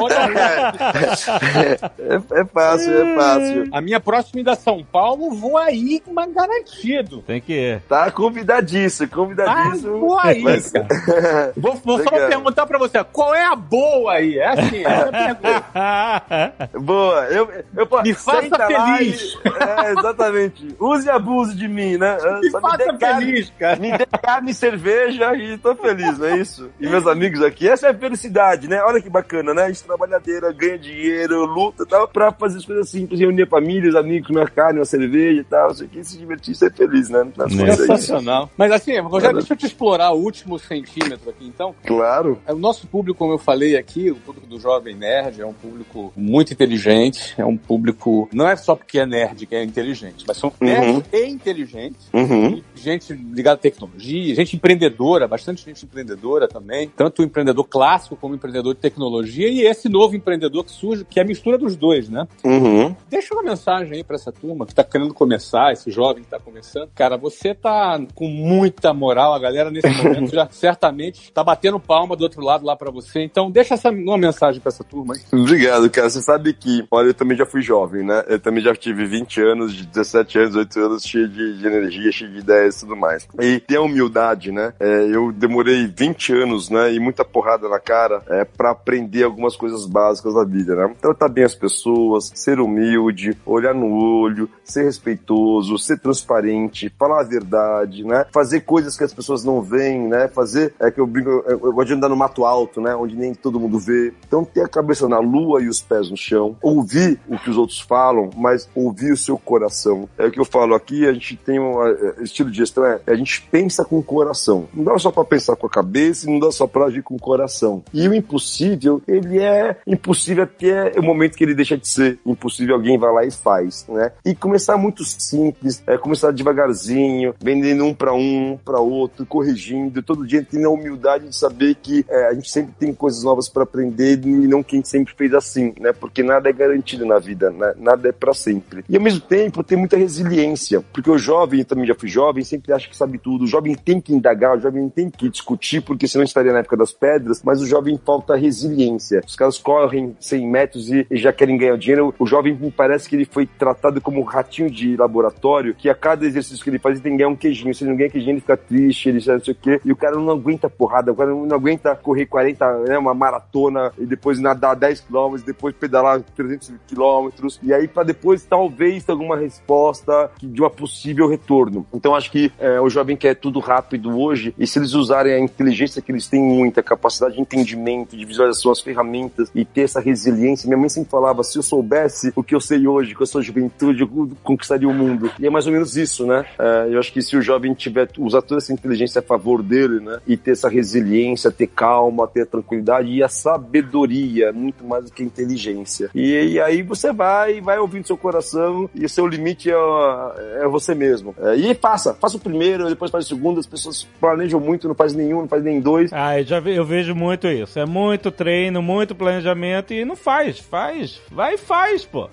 é, é, fácil, é fácil. A minha próxima ida a São Paulo, vou aí, mas garantido. Tem que ir. Tá convidadíssimo, convidadíssimo. Ah, vou aí, mas... cara. Vou, vou só perguntar pra você, qual é a boa aí? É assim, essa é a pergunta. boa. Eu, eu, me faça feliz. E, é, exatamente. Use e abuse de mim, né? Me Só faça me feliz, carne, cara. Me dê carne e cerveja e tô feliz, não é isso? E meus amigos aqui, essa é a felicidade, né? Olha que bacana, né? A gente trabalhadeira, ganha dinheiro, luta e tal, pra fazer as coisas simples, reunir a família, os amigos, comer carne, uma cerveja e tal, isso aqui, se divertir, ser feliz, né? É sensacional. Mas assim, Rogério, deixa eu te explorar o último centímetro aqui, então. Claro. É, o nosso público, como eu falei aqui, o público do Jovem Nerd é um público muito inteligente, é um público, não é só porque é nerd que é inteligente, mas são nerds uhum. e inteligentes, uhum. gente ligada à tecnologia, gente empreendedora, bastante gente empreendedora também, tanto o empreendedor clássico como o empreendedor de tecnologia e esse novo empreendedor que surge, que é a mistura dos dois, né? Uhum. Deixa uma mensagem aí para essa turma que tá querendo começar, esse jovem que tá começando. Cara, você tá com muita moral, a galera nesse momento já certamente tá batendo palma do outro lado lá para você. Então, deixa essa uma mensagem para essa turma aí. Obrigado, cara. Você sabe que, olha, eu também já fui jovem, né? Eu também já tive 20 anos, de 17 anos, 8 anos, cheio de, de energia, cheio de ideias e tudo mais. E ter a humildade, né? É, eu demorei 20 anos, né? E muita porrada na cara é, para aprender algumas coisas básicas da vida, né? Tratar bem as pessoas, ser humilde, olhar no olho, ser respeitoso, ser transparente, falar a verdade, né? Fazer coisas que as pessoas não veem, né? Fazer, é que eu brinco, eu, eu gosto de andar no mato alto, né? Onde nem todo mundo vê. Então ter a cabeça na lua e os pés no chão, ouvir o que os outros falam, mas ouvir o seu coração. É o que eu falo aqui, a gente tem um é, estilo de gestão, é, a gente pensa com o coração. Não dá só para pensar com a cabeça e não dá só pra agir com o coração. E o impossível, ele é impossível até o momento que ele deixa de ser impossível, alguém vai lá e faz, né? E começar muito simples, é, começar devagarzinho, vendendo um para um, para outro, corrigindo, todo dia tendo a humildade de saber que é, a gente sempre tem coisas novas para aprender e não quem sempre fez assim, né? Porque nada é garantido na vida, né? nada é para sempre. E ao mesmo tempo tem muita resiliência, porque o jovem, eu também já fui jovem, sempre acha que sabe tudo. O jovem tem que indagar, o jovem tem que discutir, porque senão estaria na época das pedras, mas o jovem falta resiliência. Os caras correm 100 metros e, e já querem ganhar dinheiro. O jovem me parece que ele foi tratado como um ratinho de laboratório, que a cada exercício que ele faz ele tem que ganhar um queijinho. Se ele não ganha queijinho, ele fica triste, ele já não sei o quê. E o cara não aguenta porrada, o cara não aguenta correr 40, né, uma maratona e depois nadar 10 km, depois pedalar 300 km. E aí para depois talvez ter alguma resposta de uma possível retorno. Então acho que é, o jovem quer tudo rápido hoje e se eles usarem a inteligência que eles têm muita, capacidade de entendimento, de visualização, as ferramentas e ter essa resiliência. Minha mãe sempre falava, se eu soubesse o que eu sei hoje, com a sua juventude, eu conquistaria o mundo. E é mais ou menos isso, né? É, eu acho que se o jovem tiver, usar toda essa inteligência a favor dele, né? E ter essa resiliência, ter calma, ter tranquilidade e a sabedoria, muito mais do que a inteligência. E, e aí você vai, vai ouvindo seu coração e o seu limite é, é você mesmo. É, e faça, faça o primeiro, depois faz o segundo, as pessoas planejam muito, não faz nenhum, não faz nem dois. Ah, eu, já ve, eu vejo muito isso. É muito treino, muito planejamento e não faz, faz. Vai e faz, pô.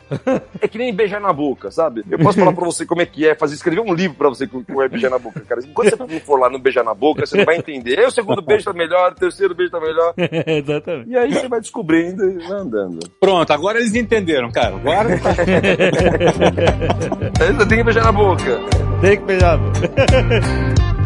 é que nem beijar na boca, sabe? Eu posso falar pra você como é que é, fazer, escrever um livro pra você como é beijar na boca, cara. Enquanto você for lá no beijar na boca, você não vai entender. Aí o segundo beijo tá melhor, o terceiro beijo tá melhor. Exatamente. E aí você vai descobrindo e vai andando. Pronto, agora eles entenderam, cara. Agora. você tem que beijar na boca. Tem que beijar na boca.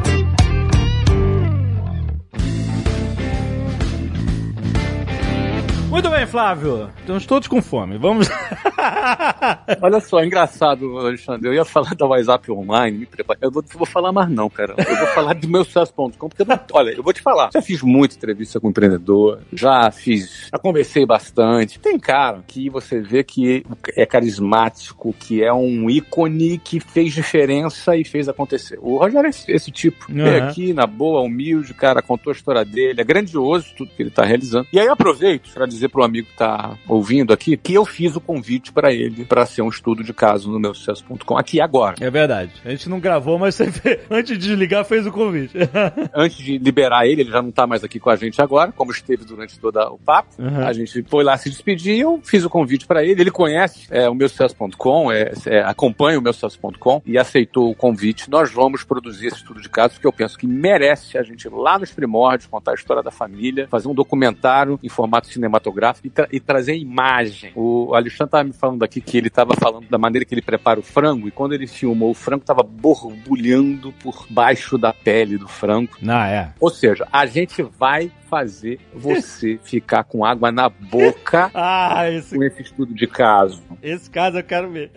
Muito bem, Flávio. Estamos todos com fome. Vamos. Olha só, engraçado, Alexandre. Eu ia falar da WhatsApp Online, me prepara. Eu vou, vou falar mais não, cara. Eu vou falar do meu sucesso.com, porque eu não... olha, eu vou te falar. Já fiz muita entrevista com empreendedor, já fiz, já conversei bastante. Tem cara que você vê que é carismático, que é um ícone que fez diferença e fez acontecer. O Rogério é esse, esse tipo. Uhum. Veio aqui, na boa, humilde, cara, contou a história dele. É grandioso tudo que ele tá realizando. E aí eu aproveito para dizer pro amigo que tá ouvindo aqui que eu fiz o convite para ele para ser um estudo de caso no meu sucesso.com aqui agora. É verdade. A gente não gravou, mas você fez, antes de desligar fez o convite. antes de liberar ele, ele já não tá mais aqui com a gente agora, como esteve durante todo o papo. Uhum. A gente foi lá se despedir, eu fiz o convite para ele. Ele conhece é, o meu sucesso.com, é, é, acompanha o meu sucesso.com e aceitou o convite. Nós vamos produzir esse estudo de caso porque eu penso que merece a gente ir lá nos primórdios contar a história da família, fazer um documentário em formato cinematográfico e, tra e trazer imagem. O Alexandre estava me falando aqui que ele estava falando da maneira que ele prepara o frango, e quando ele filmou, o frango estava borbulhando por baixo da pele do frango. Ah, é. Ou seja, a gente vai fazer você ficar com água na boca ah, esse... com esse estudo de caso. Esse caso eu quero ver.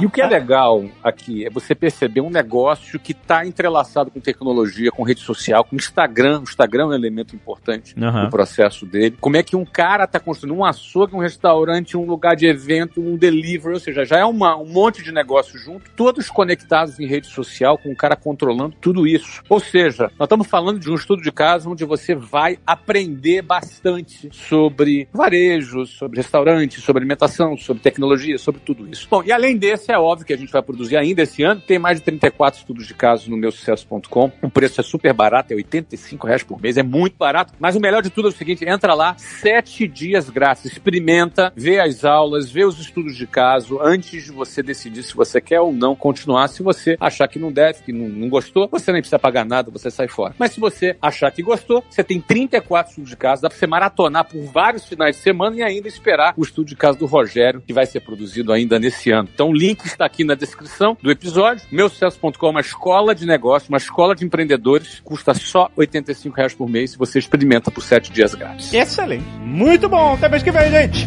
e o que é legal aqui é você perceber um negócio que está entrelaçado com tecnologia, com rede social, com Instagram. O Instagram é um elemento importante uhum. no processo dele. Como é que um cara está construindo um açougue, um restaurante, um lugar de evento, um delivery, ou seja, já é uma, um monte de negócio junto, todos conectados em rede social, com o cara controlando tudo isso. Ou seja, nós estamos falando de um estudo de caso onde você vai aprender bastante sobre varejo, sobre restaurante, sobre alimentação, sobre tecnologia, sobre tudo isso. Bom, e além desse, é óbvio que a gente vai produzir ainda esse ano. Tem mais de 34 estudos de casos no meu sucesso.com. O preço é super barato, é 85 reais por mês, é muito barato. Mas o melhor de tudo é o seguinte: entra lá, sete dias grátis, experimenta, vê as aulas, vê os estudos de caso antes de você decidir se você quer ou não continuar. Se você achar que não deve, que não, não gostou, você nem precisa pagar nada, você sai fora. Mas se você achar que gostou, você tem 30 34 estudos de caso, dá pra você maratonar por vários finais de semana e ainda esperar o estudo de caso do Rogério, que vai ser produzido ainda nesse ano. Então o link está aqui na descrição do episódio. Meusucesso.com é uma escola de negócio, uma escola de empreendedores, custa só R$ reais por mês e você experimenta por 7 dias grátis. Excelente. Muito bom. Até mês que vem, gente.